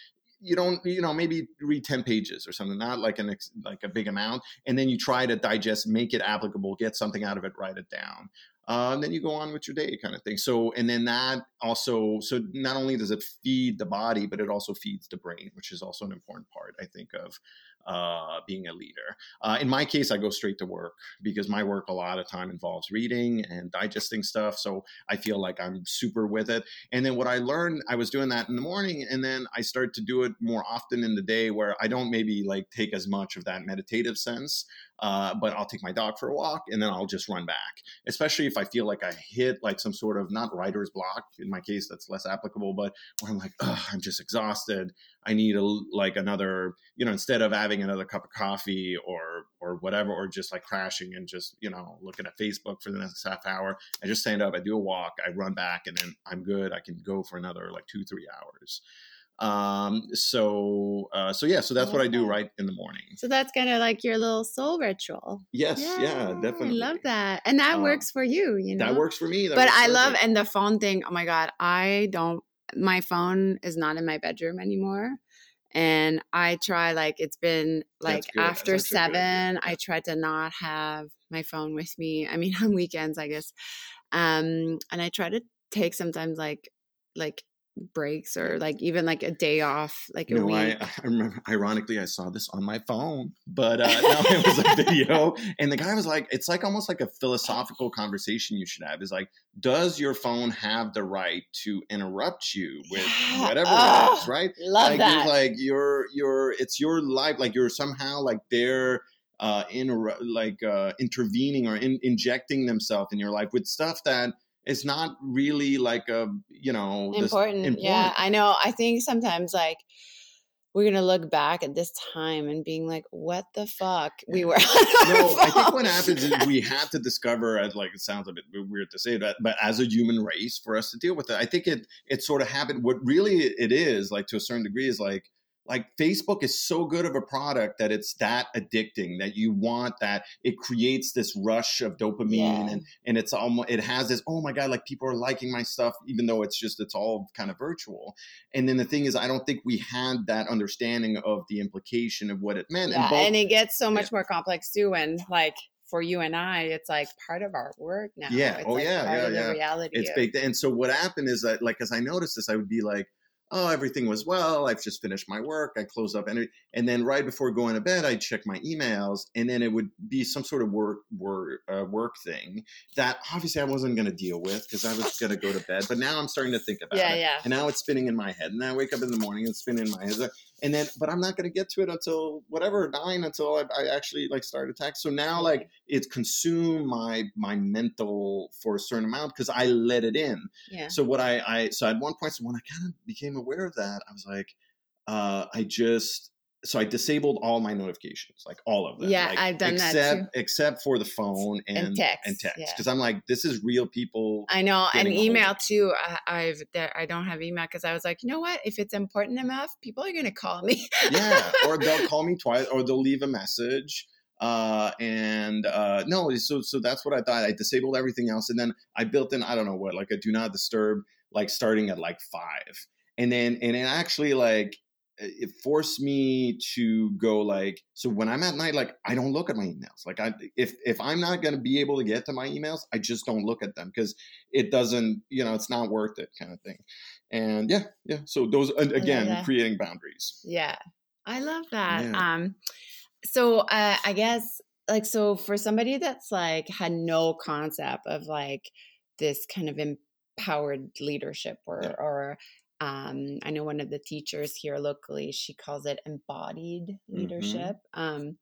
you don't you know maybe read 10 pages or something not like an like a big amount and then you try to digest make it applicable get something out of it write it down uh, and then you go on with your day kind of thing. So and then that also so not only does it feed the body but it also feeds the brain which is also an important part i think of uh, being a leader. Uh, in my case i go straight to work because my work a lot of time involves reading and digesting stuff so i feel like i'm super with it. And then what i learned i was doing that in the morning and then i start to do it more often in the day where i don't maybe like take as much of that meditative sense uh, but I'll take my dog for a walk and then I'll just run back. Especially if I feel like I hit like some sort of not writer's block. In my case, that's less applicable, but where I'm like, I'm just exhausted. I need a like another, you know, instead of having another cup of coffee or or whatever, or just like crashing and just you know looking at Facebook for the next half hour. I just stand up, I do a walk, I run back, and then I'm good. I can go for another like two three hours. Um, so uh, so yeah, so that's what I do right in the morning. So that's kind of like your little soul ritual. Yes, yeah, definitely. I love that, and that Um, works for you. You know, That works for me. but I love and the phone thing. Oh my god, I don't. My phone is not in my bedroom anymore, and I try like it's been like That's good. That's after actually a good idea. seven. I Yeah. try to not have my phone with me. I mean, on weekends, I guess, um, and I try to take sometimes like like breaks or like even like a day off, like a week. I, I remember, ironically, I saw this on my phone, but uh, no, it was a video. And the guy was like, it's like almost like a philosophical conversation you should have. Is like, does your phone have the right to interrupt you with Yeah. whatever it Oh, is, right? Love like, that. You're like you're, you're, it's your life. Like you're somehow like they're, uh, in like uh, intervening or in, injecting themselves in your life with stuff that is not really like a, you know, this- important. Yeah, I know. I think sometimes like we're gonna look back at this time and being like, "What the fuck we were." no, I think what happens is we have to discover, as like it sounds a bit weird to say that, but as a human race, for us to deal with it, I think it it sort of happened. What really it is, like to a certain degree, is like like Facebook is so good of a product that it's that addicting that you want that it creates this rush of dopamine Yeah. and and it's almost it has this oh my god like people are liking my stuff even though it's just it's all kind of virtual and then the thing is I don't think we had that understanding of the implication of what it meant yeah, both- and it gets so much more complex too when like for you and I, it's like part of our work now. Yeah. It's Oh, like yeah, part yeah, of yeah. The reality. it's of- baked. And so what happened is that, like, as I noticed this, I would be like, oh, everything was well. I've just finished my work. I close up and and then right before going to bed, I'd check my emails, and then it would be some sort of work work uh, work thing that obviously I wasn't going to deal with because I was going to go to bed. But now I'm starting to think about Yeah, it, yeah. and now it's spinning in my head. And I wake up in the morning and it's spinning in my head. And then, but I'm not going to get to it until whatever nine until I, I actually like start a text. So now, like, it's consumed my my mental for a certain amount because I let it in. Yeah. So what I, I so at one point, so when I kind of became aware of that, I was like, uh, I just so I disabled all my notifications, like all of them. Yeah, like, I've done that except, too. Except for the phone and And text, and text, yeah. because I'm like, this is real people. I know, and getting a hold email too. I, I've there, I don't have email because I was like, you know what? If it's important enough, people are gonna call me. yeah, or they'll call me twice, or they'll leave a message. Uh, and uh, no, so so that's what I thought. I disabled everything else, and then I built in I don't know what, like a do not disturb, like starting at like five, and then and it actually like it forced me to go like so when i'm at night like i don't look at my emails like i if if i'm not going to be able to get to my emails i just don't look at them because it doesn't you know it's not worth it kind of thing and yeah yeah so those and again that. creating boundaries Yeah, I love that. Yeah. Um, so uh, I guess like so for somebody that's like had no concept of like this kind of empowered leadership or Yeah. or um, I know one of the teachers here locally she calls it embodied Mm-hmm. leadership. Um,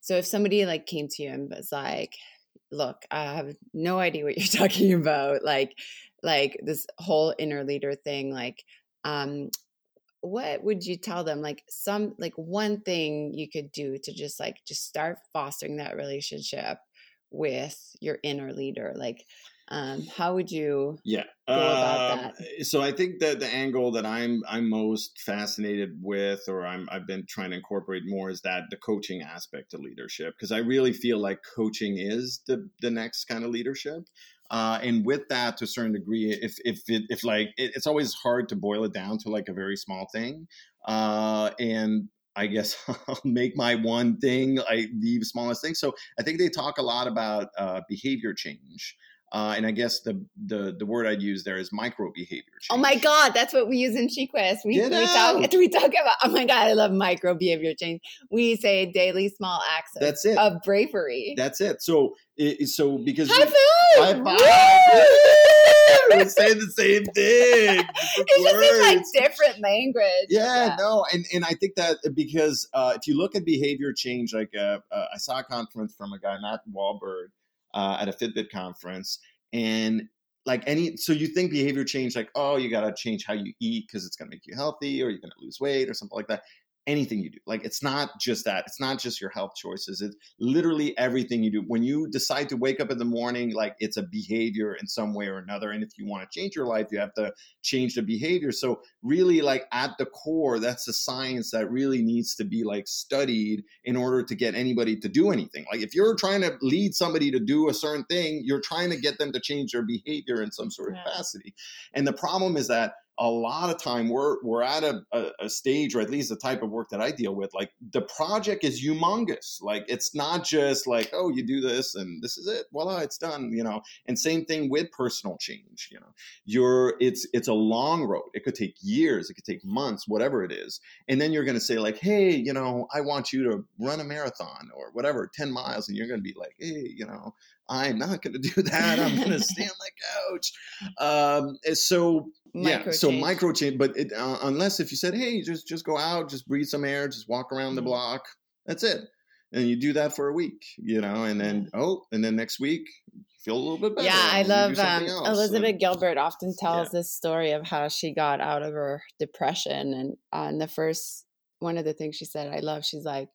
so if somebody like came to you and was like, "Look, I have no idea what you're talking about," like like this whole inner leader thing, like um what would you tell them like some like one thing you could do to just like just start fostering that relationship with your inner leader like um how would you yeah go about Um, so i think that the angle that i'm i'm most fascinated with or i'm i've been trying to incorporate more is that the coaching aspect of leadership because i really feel like coaching is the the next kind of leadership. Uh, and with that to a certain degree if if it, if like it, it's always hard to boil it down to like a very small thing. Uh, and I guess I'll make my one thing like the smallest thing. So I think they talk a lot about uh, behavior change, uh, and I guess the, the the word I'd use there is micro behavior change. oh my god that's what we use in SheQuest. we, we talk we talk about oh my god i love micro behavior change we say daily small acts of, That's it. of bravery That's it. So it, so because high five, High five! we're saying the same thing. different it just like different language Yeah, no, and and I think that because uh, if you look at behavior change, like uh, uh, I saw a conference from a guy Matt Wahlberg uh, at a Fitbit conference, and like any, so you think behavior change, like oh, you got to change how you eat because it's going to make you healthy, or you're going to lose weight, or something like that. Anything you do, like it's not just that. It's not just your health choices. It's literally everything you do. When you decide to wake up in the morning, like it's a behavior in some way or another. And if you want to change your life, you have to change the behavior. So really like at the core that's a science that really needs to be like studied in order to get anybody to do anything like if you're trying to lead somebody to do a certain thing you're trying to get them to change their behavior in some sort of Yeah. capacity and the problem is that a lot of time we're we're at a, a, a stage or at least the type of work that i deal with like the project is humongous. Like it's not just like oh you do this and this is it voila it's done you know? And same thing with personal change you know? You're it's it's a long road. It could take years it could take months whatever it is. And then you're going to say like hey you know i want you to run a marathon or whatever 10 miles and you're going to be like hey you know i'm not going to do that. I'm going to stay on my couch. Um so yeah so micro change but it, uh, unless if you said hey just just go out just breathe some air just walk around the Mhm. block that's it and you do that for a week you know and then oh and then next week you feel a little bit better Yeah, I and you do love um, else, and- Elizabeth Gilbert often tells this story of how she got out of her depression. And on the first one of the things she said, I love, she's like,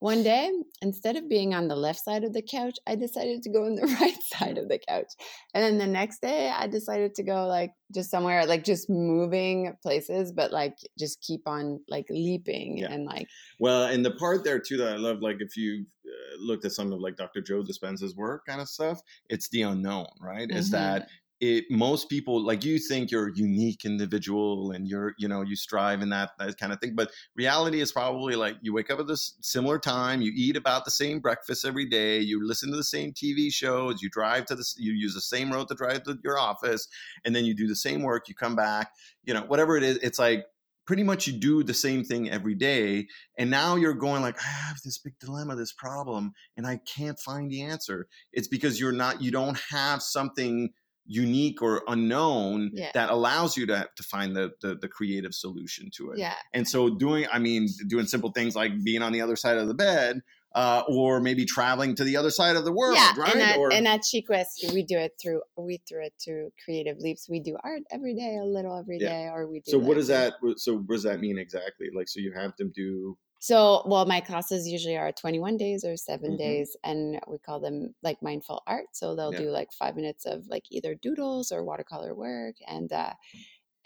one day, instead of being on the left side of the couch, I decided to go on the right side of the couch. And then the next day, I decided to go like just somewhere, like just moving places, but like just keep on like leaping Yeah. and like, Well, and the part there too that I love, like if you uh, looked at some of like Dr. Joe Dispenza's work kind of stuff, it's the unknown, right? Is Mhm. that it most people like you think you're a unique individual and you're you know you strive in that that kind of thing but reality is probably like you wake up at this similar time you eat about the same breakfast every day you listen to the same tv shows you drive to this you use the same road to drive to your office and then you do the same work you come back you know whatever it is it's like pretty much you do the same thing every day and now you're going like i have this big dilemma this problem and i can't find the answer. It's because you're not you don't have something unique or unknown Yeah. that allows you to, to find the, the the creative solution to it. Yeah. And so doing i mean doing simple things like being on the other side of the bed uh, or maybe traveling to the other side of the world yeah right? and at, or and at SheQuest, we do it through we through it through creative leaps. We do art every day a little every day, Yeah. or we do so what does that so what does that mean exactly? Like so you have them do So, well, my classes usually are 21 days or 7 Mhm. days, and we call them like mindful art. So they'll Yeah. do like five minutes of like either doodles or watercolor work, and uh,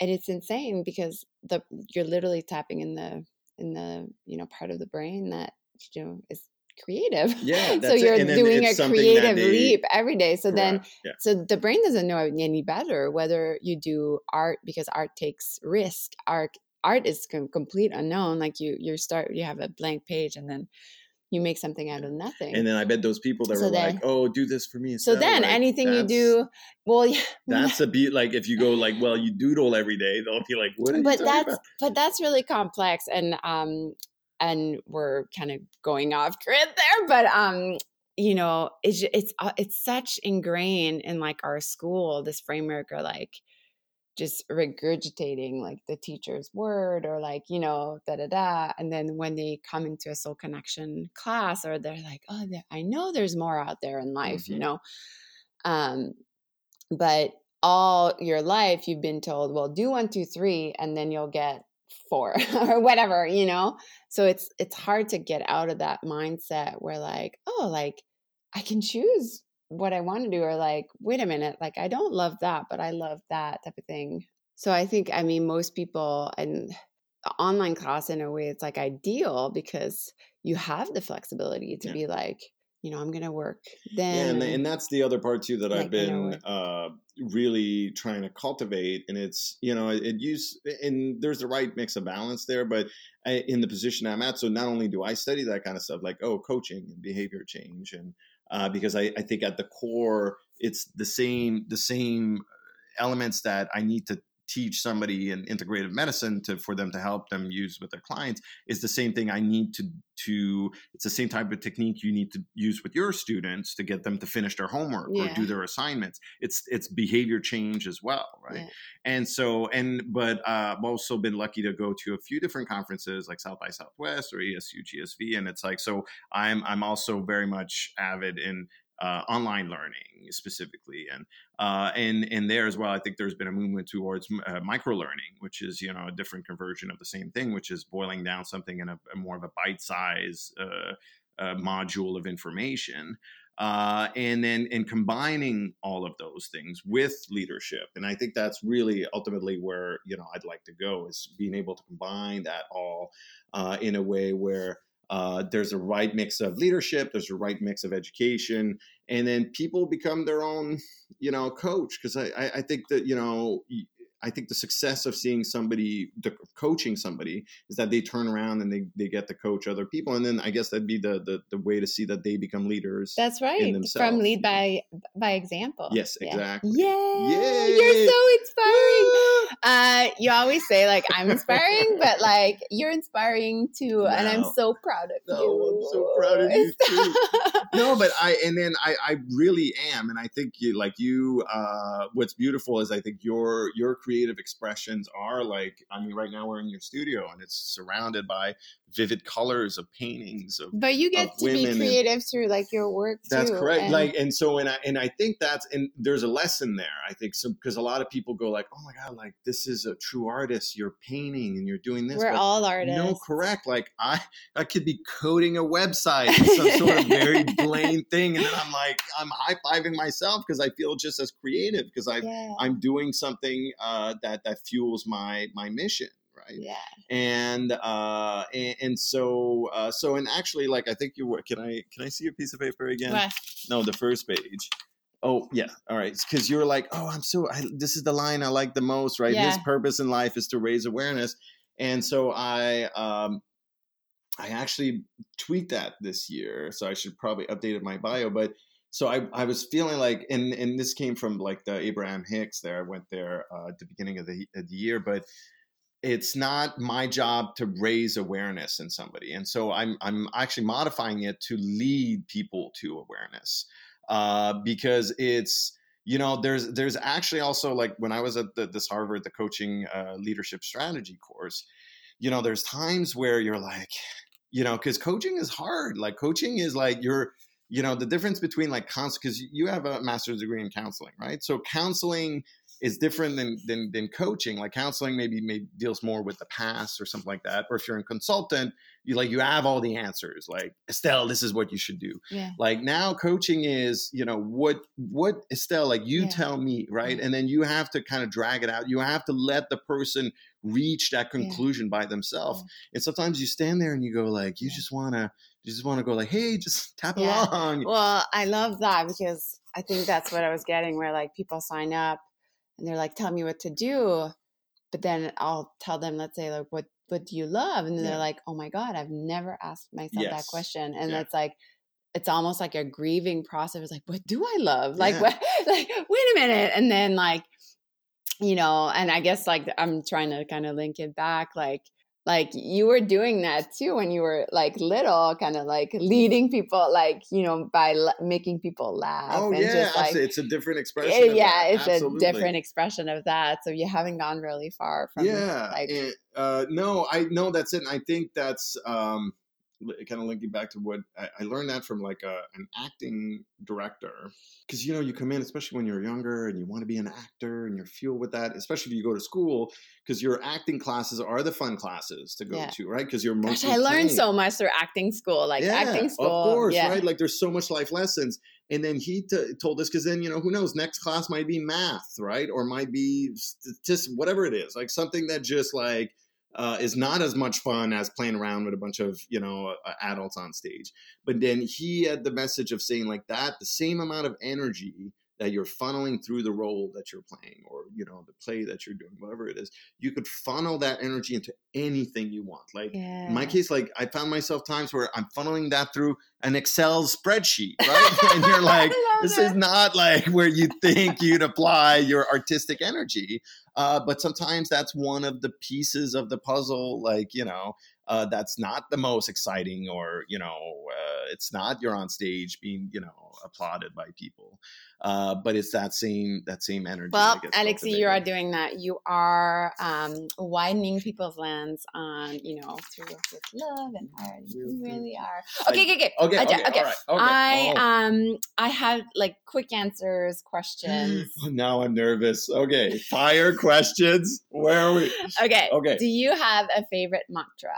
and it's insane because the you're literally tapping in the in the you know part of the brain that you know is creative. Yeah, so you're doing a it's something that creative they- leap every day. So then yeah so the brain doesn't know any better whether you do art because art takes risk art art is com- complete unknown like you you start you have a blank page and then you make something out of nothing and then i bet those people that So were then- like oh do this for me so then like, anything you do well yeah that's a beat like if you go like well you doodle every day they'll be like what but that's about? but that's really complex and um and we're kind of going off grid there but um you know it's it's uh, it's such ingrained in like our school this framework or like just regurgitating like the teacher's word or like you know da da da and then when they come into a soul connection class or they're like oh i know there's more out there in life you Mhm. know um but all your life you've been told well do one two three and then you'll get four or whatever you know so it's it's hard to get out of that mindset where like oh like i can choose what i want to do or like wait a minute like i don't love that but i love that type of thing so i think i mean most people and online class in a way it's like ideal because you have the flexibility to Yeah. be like you know i'm gonna work Yeah, then and, and that's the other part too that Like, I've been uh, really trying to cultivate, and it's you know it, it use and there's the right mix of balance there, but I, in the position I'm at, so not only do I study that kind of stuff like oh coaching and behavior change, and uh, because I, I think at the core it's the same the same elements that I need to teach somebody in integrative medicine to for them to help them use with their clients is the same thing I need to to it's the same type of technique you need to use with your students to get them to finish their homework or do their assignments. It's it's behavior change as well right? Yeah. and so and but uh, i've also been lucky to go to a few different conferences like south by southwest or ASU GSV and it's like so i'm i'm also very much avid in uh, online learning specifically and uh, and and there as well i think there's been a movement towards uh, micro learning which is you know a different conversion of the same thing which is boiling down something in a, a more of a bite size uh, uh, module of information uh, and then and combining all of those things with leadership. And i think that's really ultimately where you know i'd like to go is being able to combine that all uh, in a way where uh, there's a right mix of leadership there's a right mix of education and then people become their own you know coach because I, I i think that you know i think the success of seeing somebody the, coaching somebody is that they turn around and they, they get to coach other people and then I guess that'd be the, the the way to see that they become leaders. That's right. From lead by by example. Yes, exactly. Yeah. Yay. You're so inspiring. Uh, you always say like I'm inspiring, but like you're inspiring too, and I'm so proud of No, you. I'm so proud of you too. no but i and then i i really am and i think you like you uh what's beautiful is i think your your creative expressions are like i mean right now we're in your studio and it's surrounded by vivid colors of paintings of but you get to be women and- creative through like your work that's too. correct and- like and so and i and i think that's and there's a lesson there i think so because a lot of people go like oh my god like this is a true artist you're painting and you're doing this we're all artists. no, correct. Like I, I could be coding a website, some sort of very plain thing, and then I'm like, I'm high fiving myself because I feel just as creative because I, Yeah. I'm doing something uh, that that fuels my my mission, right? Yeah. And uh, and, and so uh, so and actually, like I think you were. Can I can I see a piece of paper again? What? No, the first page. oh yeah all right because you're like oh i'm so I, this is the line i like the most right his purpose in life is to raise awareness and so i um i actually tweet that this year so i should probably update my bio but so I, I was feeling like and and this came from like the abraham hicks there i went there uh, at the beginning of the, of the year but it's not my job to raise awareness in somebody and so i'm i'm actually modifying it to lead people to awareness uh, because it's you know there's there's actually also like when I was at the, this Harvard the coaching uh, leadership strategy course, you know there's times where you're like, you know, because coaching is hard. Like coaching is like you're you know the difference between like counsel because you have a master's degree in counseling, right? So counseling is different than than, than coaching. Like counseling maybe maybe deals more with the past or something like that. Or if you're a consultant, you like you have all the answers. Like Estelle, this is what you should do Yeah. like now coaching is you know what what estelle like you Yeah. tell me right Yeah. and then you have to kind of drag it out you have to let the person reach that conclusion by themselves and sometimes you stand there and you go like you just want to you just want to go like hey just tap along Well, I love that because I think that's what I was getting where like people sign up and they're like, tell me what to do. But then I'll tell them, let's say, like, what what do you love? And then Yeah. they're like, oh my God, I've never asked myself that question. And Yeah. it's like, it's almost like a grieving process. It's like, what do I love? Like, Yeah. what like, wait a minute. And then like, you know, and I guess like I'm trying to kind of link it back, like like you were doing that too when you were like little kind of like leading people like you know by la- making people laugh oh and yeah just like it's a different expression Eh, of yeah it's Absolutely. a different expression of that so you haven't gone really far from yeah like and, uh, no i know that's it and i think that's um kind of linking back to what I, I learned that from like a, an acting director because you know you come in especially when you're younger and you want to be an actor and you're fueled with that especially if you go to school because your acting classes are the fun classes to go Yeah. to right because you're gosh i learned so much through acting school like acting school Of course, yeah right? Like there's so much life lessons. And then he t- told us because then you know who knows next class might be math, right? Or might be just whatever it is, like something that just like uh, is not as much fun as playing around with a bunch of you know uh, adults on stage. But then he had the message of saying like that the same amount of energy that you're funneling through the role that you're playing or you know the play that you're doing whatever it is you could funnel that energy into anything you want like yeah in my case, like I found myself times where I'm funneling that through an Excel spreadsheet, right? and you're like, this it. is not like where you think you'd apply your artistic energy. Uh, but sometimes that's one of the pieces of the puzzle, like, you know, uh, that's not the most exciting or, you know, uh, it's not you're on stage being, you know, applauded by people. Uh, but it's that same, that same energy. well alexi you are doing that you are um widening people's lens on you know through with love and art you really are okay okay okay Okay, Okay, okay, okay. all right. Okay. I oh. um I have like quick answers, questions. Now I'm nervous. Okay, fire questions. Where are we? Okay. Okay. Do you have a favorite mantra?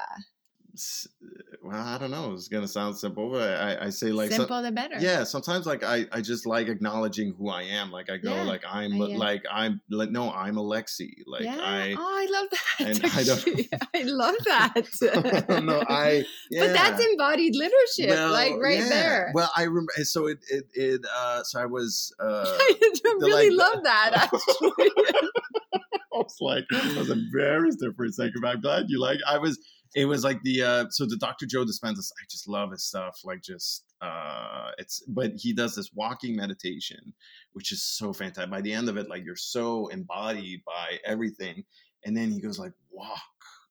Well, I don't know. It's gonna sound simple, but I, I say like some- Simple the better. yeah. Sometimes like I, I just like acknowledging who I am. Like I go Yeah, like I'm like I'm like no I'm Alexi. Like yeah. I oh, I love that. and I don't- I love that. no I yeah. But that's embodied leadership, like right there. Well, I remember. So it it, it uh so I was uh I really like- love that. Actually. I was like, I was embarrassed there for a second, but I'm glad you like. I was. It was like the uh so the Dr. Joe Dispenza. I just love his stuff. Like just uh it's but he does this walking meditation, which is so fantastic. By the end of it, like you're so embodied by everything, and then he goes like walk,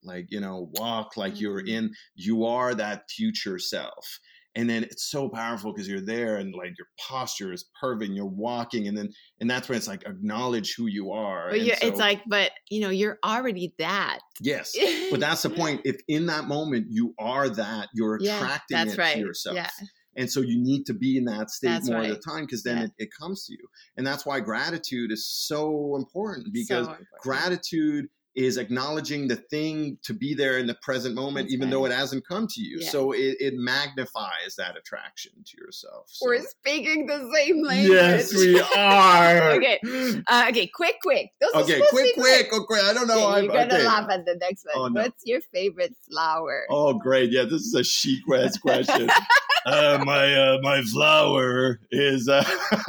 like you know walk like you're Mhm. in. You are that future self. And then it's so powerful because you're there and like your posture is perfect. And you're walking, and then and that's when it's like acknowledge who you are. but you're, it's like, but you know, you're already that. yes, but that's the point. If in that moment you are that, you're Yeah, attracting it right. to yourself. Yeah. And so you need to be in that state That's more of the time because then Yeah. it, it comes to you. And that's why gratitude is so important because So important. gratitude is acknowledging the thing to be there in the present moment, That's even though it hasn't come to you. Yeah. So it, it magnifies that attraction to yourself. So. We're speaking the same language. yes, we are. Okay. Uh, okay, quick, quick. Those Okay, to quick, quick, quick. I don't know. Okay, I'm, you're gonna okay. laugh at the next one. Oh, no. What's your favorite flower? Oh, great! Yeah, this is a chic question. uh, my uh, my flower is uh,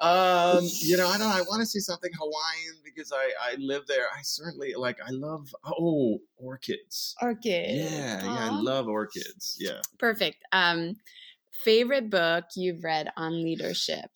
um, you know, I don't. I want to see something Hawaiian because I I live there. I certainly like. I love oh orchids. Orchid. Yeah, yeah, I love orchids. Yeah. Perfect. Um, favorite book you've read on leadership?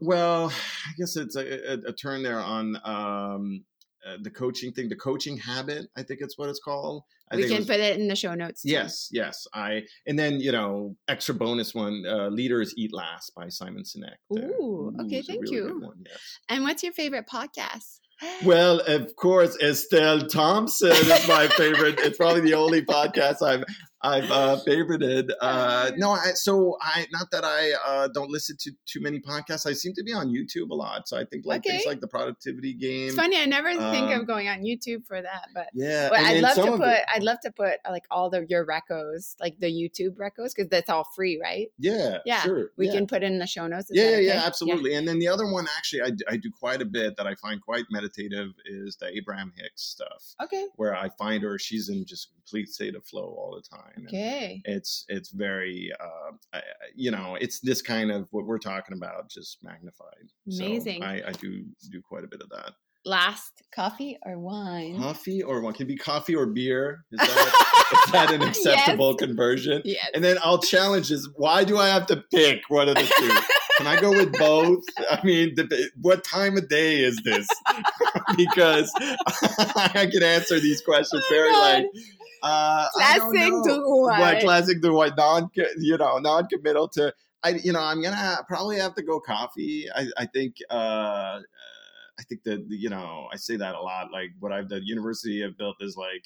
Well, I guess it's a, a, a turn there on um, uh, the coaching thing, the coaching habit. I think it's what it's called. I we can was- put it in the show notes. too. Yes, yes. I and then you know extra bonus one, uh, "Leaders Eat Last" by Simon Sinek. there. Ooh, okay, thank really you. one, yes. And what's your favorite podcast? Well, of course, Estelle Thompson is my favorite. it's probably the only podcast I've I've uh, favorited. Uh, no, I, so I not that I uh, don't listen to too many podcasts. I seem to be on YouTube a lot. So I think like things like the productivity game. It's funny. I never think um, of going on YouTube for that, but Yeah, but I'd love to put it- I'd love to put like all the your recos, like the YouTube recos, because that's all free, right? yeah, Yeah, sure. We yeah. can put in the show notes. Is yeah, yeah, okay? yeah, absolutely. And then the other one, actually, I, I do quite a bit that I find quite meditative is the Abraham Hicks stuff, Okay. where I find her, she's in just complete state of flow all the time. And Okay. It's it's very, uh, you know, it's this kind of what we're talking about, just magnified. So Amazing. I, I do do quite a bit of that. Last coffee or wine? Coffee or one can it be coffee or beer. Is that, is that an Yes. acceptable conversion? Yes. And then I'll challenge this. Why do I have to pick one of the two? Can I go with both? I mean, the, what time of day is this? because I can answer these questions Oh, very God. like uh, Classic to Like classic non, you know, non-committal to. I, you know, I'm gonna probably have to go coffee. I, I think, uh, uh, I think that you know, I say that a lot. Like what I've the university I've built is like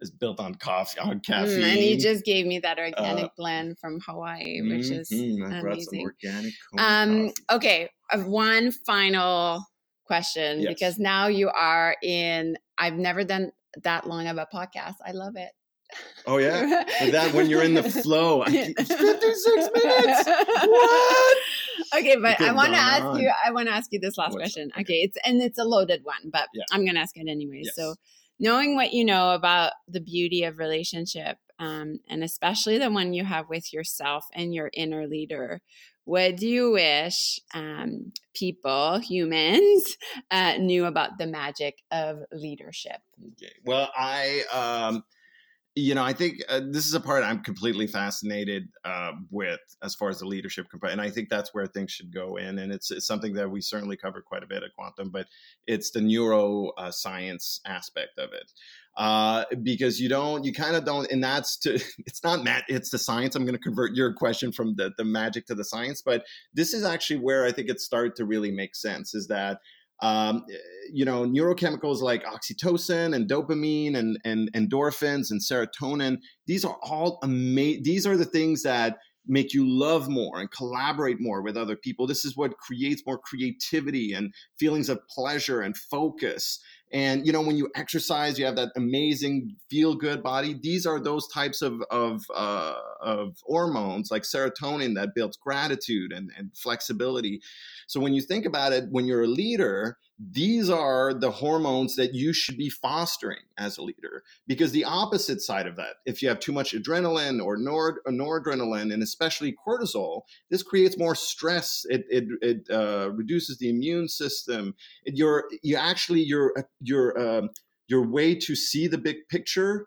is built on coffee, on caffeine. Mm, and he just gave me that organic Uh, blend from Hawaii, which is Mhm, I brought some amazing. organic Um, okay, uh, one final question Yes. because now you are in. I've never done that long of a podcast. I love it. Oh yeah, But that when you're in the flow, keep, 56 minutes. What? Okay, but I want to ask on. you. I want to ask you this last What's- question. okay. Okay, it's and it's a loaded one, but Yeah. I'm gonna ask it anyway. Yes. So, knowing what you know about the beauty of relationship, um, and especially the one you have with yourself and your inner leader, what do you wish um, people, humans, uh, knew about the magic of leadership? Okay. Well, I, um, you know, I think uh, this is a part I'm completely fascinated uh, with as far as the leadership component, and I think that's where things should go in. And it's, it's something that we certainly cover quite a bit at Quantum, but it's the neuroscience uh, aspect of it. Uh, because you don't, you kind of don't, and that's to, it's not Matt, it's the science. I'm going to convert your question from the, the magic to the science, but this is actually where I think it started to really make sense is that um, you know, neurochemicals like oxytocin and dopamine and, and endorphins and serotonin, these are all amazing. These are the things that make you love more and collaborate more with other people. This is what creates more creativity and feelings of pleasure and focus. And you know, when you exercise, you have that amazing feel-good body. These are those types of of, uh, of hormones like serotonin that builds gratitude and, and flexibility. So when you think about it, when you're a leader, these are the hormones that you should be fostering as a leader. Because the opposite side of that, if you have too much adrenaline or nor, or noradrenaline, and especially cortisol, this creates more stress. It it, it uh, reduces the immune system. It, you're you actually your your um, your way to see the big picture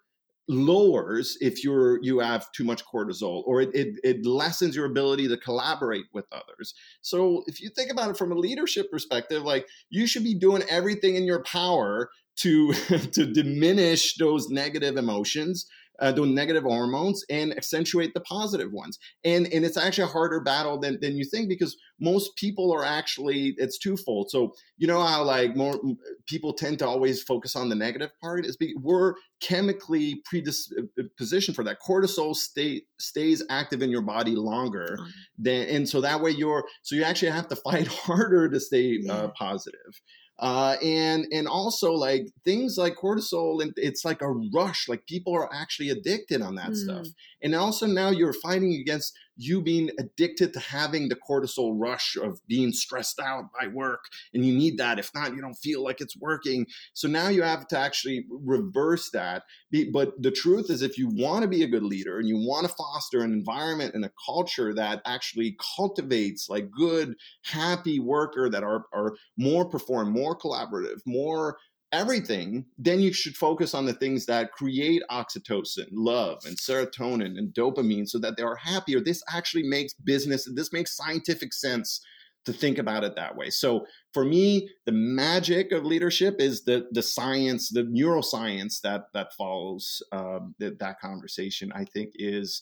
lowers if you're you have too much cortisol or it, it, it lessens your ability to collaborate with others. So if you think about it from a leadership perspective like you should be doing everything in your power to to diminish those negative emotions uh, those negative hormones and accentuate the positive ones. And and it's actually a harder battle than, than you think because most people are actually it's twofold. So you know how like more people tend to always focus on the negative part? Is because we're chemically predispositioned for that. Cortisol stay, stays active in your body longer Mm. than and so that way you're so you actually have to fight harder to stay Yeah. uh, positive uh, and and also like things like cortisol and it's like a rush like people are actually addicted on that Mm. stuff and also now you're fighting against you being addicted to having the cortisol rush of being stressed out by work and you need that. If not you don't feel like it's working. So now you have to actually reverse that. But the truth is if you want to be a good leader and you want to foster an environment and a culture that actually cultivates like good happy worker that are, are more perform more collaborative more everything, then you should focus on the things that create oxytocin, love, and serotonin and dopamine so that they are happier. This actually makes business, this makes scientific sense to think about it that way. So for me, the magic of leadership is the the science, the neuroscience that that follows uh, that, that conversation. I think is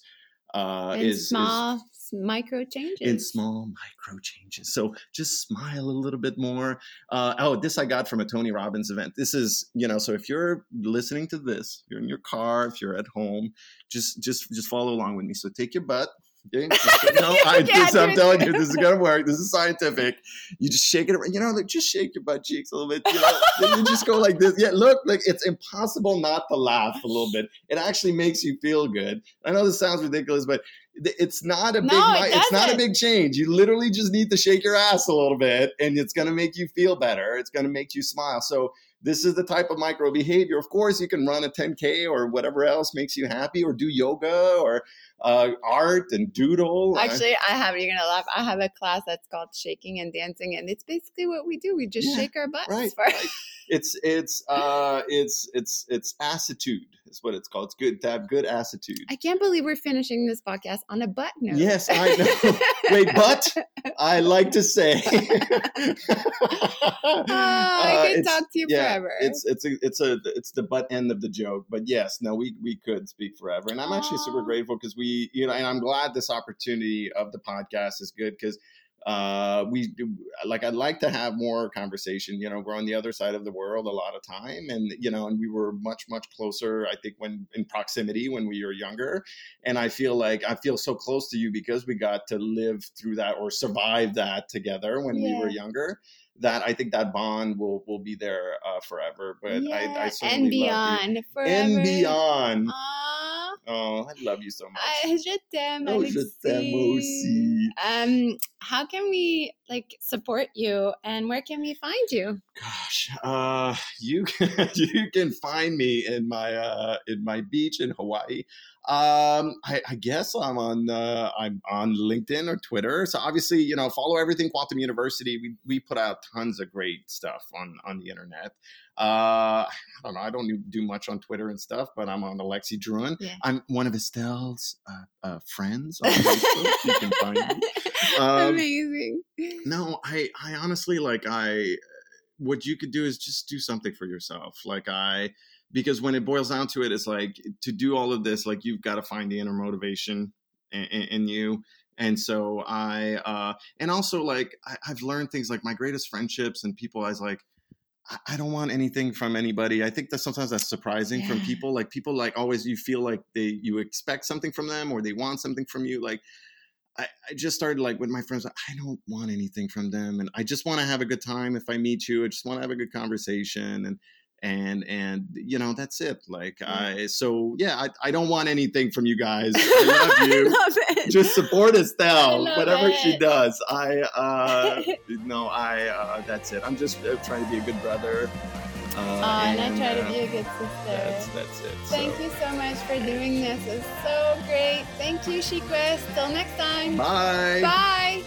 uh, in is small is micro changes. In small micro changes. So just smile a little bit more. Uh, oh, this I got from a Tony Robbins event. This is you know. So if you're listening to this, you're in your car, if you're at home, just just just follow along with me. So take your butt? No, I, this, I'm telling you, this is gonna work. This is scientific. You just shake it around. You know, like just shake your butt cheeks a little bit. You know, then you just go like this. Yeah, look, like it's impossible not to laugh a little bit. It actually makes you feel good. I know this sounds ridiculous, but it's not a big. No, it it's not a big change. You literally just need to shake your ass a little bit, and it's gonna make you feel better. It's gonna make you smile. So this is the type of micro behavior. Of course, you can run a 10K or whatever else makes you happy, or do yoga or uh, art and doodle. Actually, I have, you're going to laugh. I have a class that's called shaking and dancing, and it's basically what we do. We just yeah, shake our butts. Right, for-. It's, it's, uh, it's, it's, it's attitude is what it's called. It's good to have good attitude. I can't believe we're finishing this podcast on a butt note. Yes, I know. Wait, but I like to say. oh, I can uh, talk to you yeah, forever. It's it's a, it's a it's the butt end of the joke, but yes, no, we we could speak forever, and I'm actually super grateful because we you know, and I'm glad this opportunity of the podcast is good because uh we like i'd like to have more conversation you know we're on the other side of the world a lot of time and you know and we were much much closer i think when in proximity when we were younger and i feel like i feel so close to you because we got to live through that or survive that together when yeah. we were younger that I think that bond will will be there uh, forever. But yeah, I, I certainly and beyond, love you. and beyond. Aww. Oh, I love you so much. I, je t'aime, oh, je t'aime aussi. Um, how can we like support you, and where can we find you? Gosh, uh, you can, you can find me in my uh in my beach in Hawaii. Um, I, I, guess I'm on uh, I'm on LinkedIn or Twitter. So obviously, you know, follow everything Quantum University. We we put out tons of great stuff on on the internet. Uh, I don't know. I don't do much on Twitter and stuff, but I'm on Alexi Drouin. Yeah. I'm one of Estelle's uh, uh, friends on Facebook. you can find me. Um, Amazing. No, I I honestly like I. What you could do is just do something for yourself. Like I because when it boils down to it, it's like to do all of this, like you've got to find the inner motivation in, in, in you. And so I, uh, and also like I, have learned things like my greatest friendships and people I was like, I, don't want anything from anybody. I think that sometimes that's surprising yeah. from people. Like people like always, you feel like they, you expect something from them or they want something from you. Like I, I just started like with my friends, I don't want anything from them. And I just want to have a good time. If I meet you, I just want to have a good conversation. And, and and you know that's it like i so yeah I, I don't want anything from you guys i love you love just support estelle whatever it. she does i uh no i uh that's it i'm just uh, trying to be a good brother uh, and, and, I try to be a good sister. That's, that's it. Thank so. you so much for doing this. It's so great. Thank you, SheQuest. Till next time. Bye. Bye.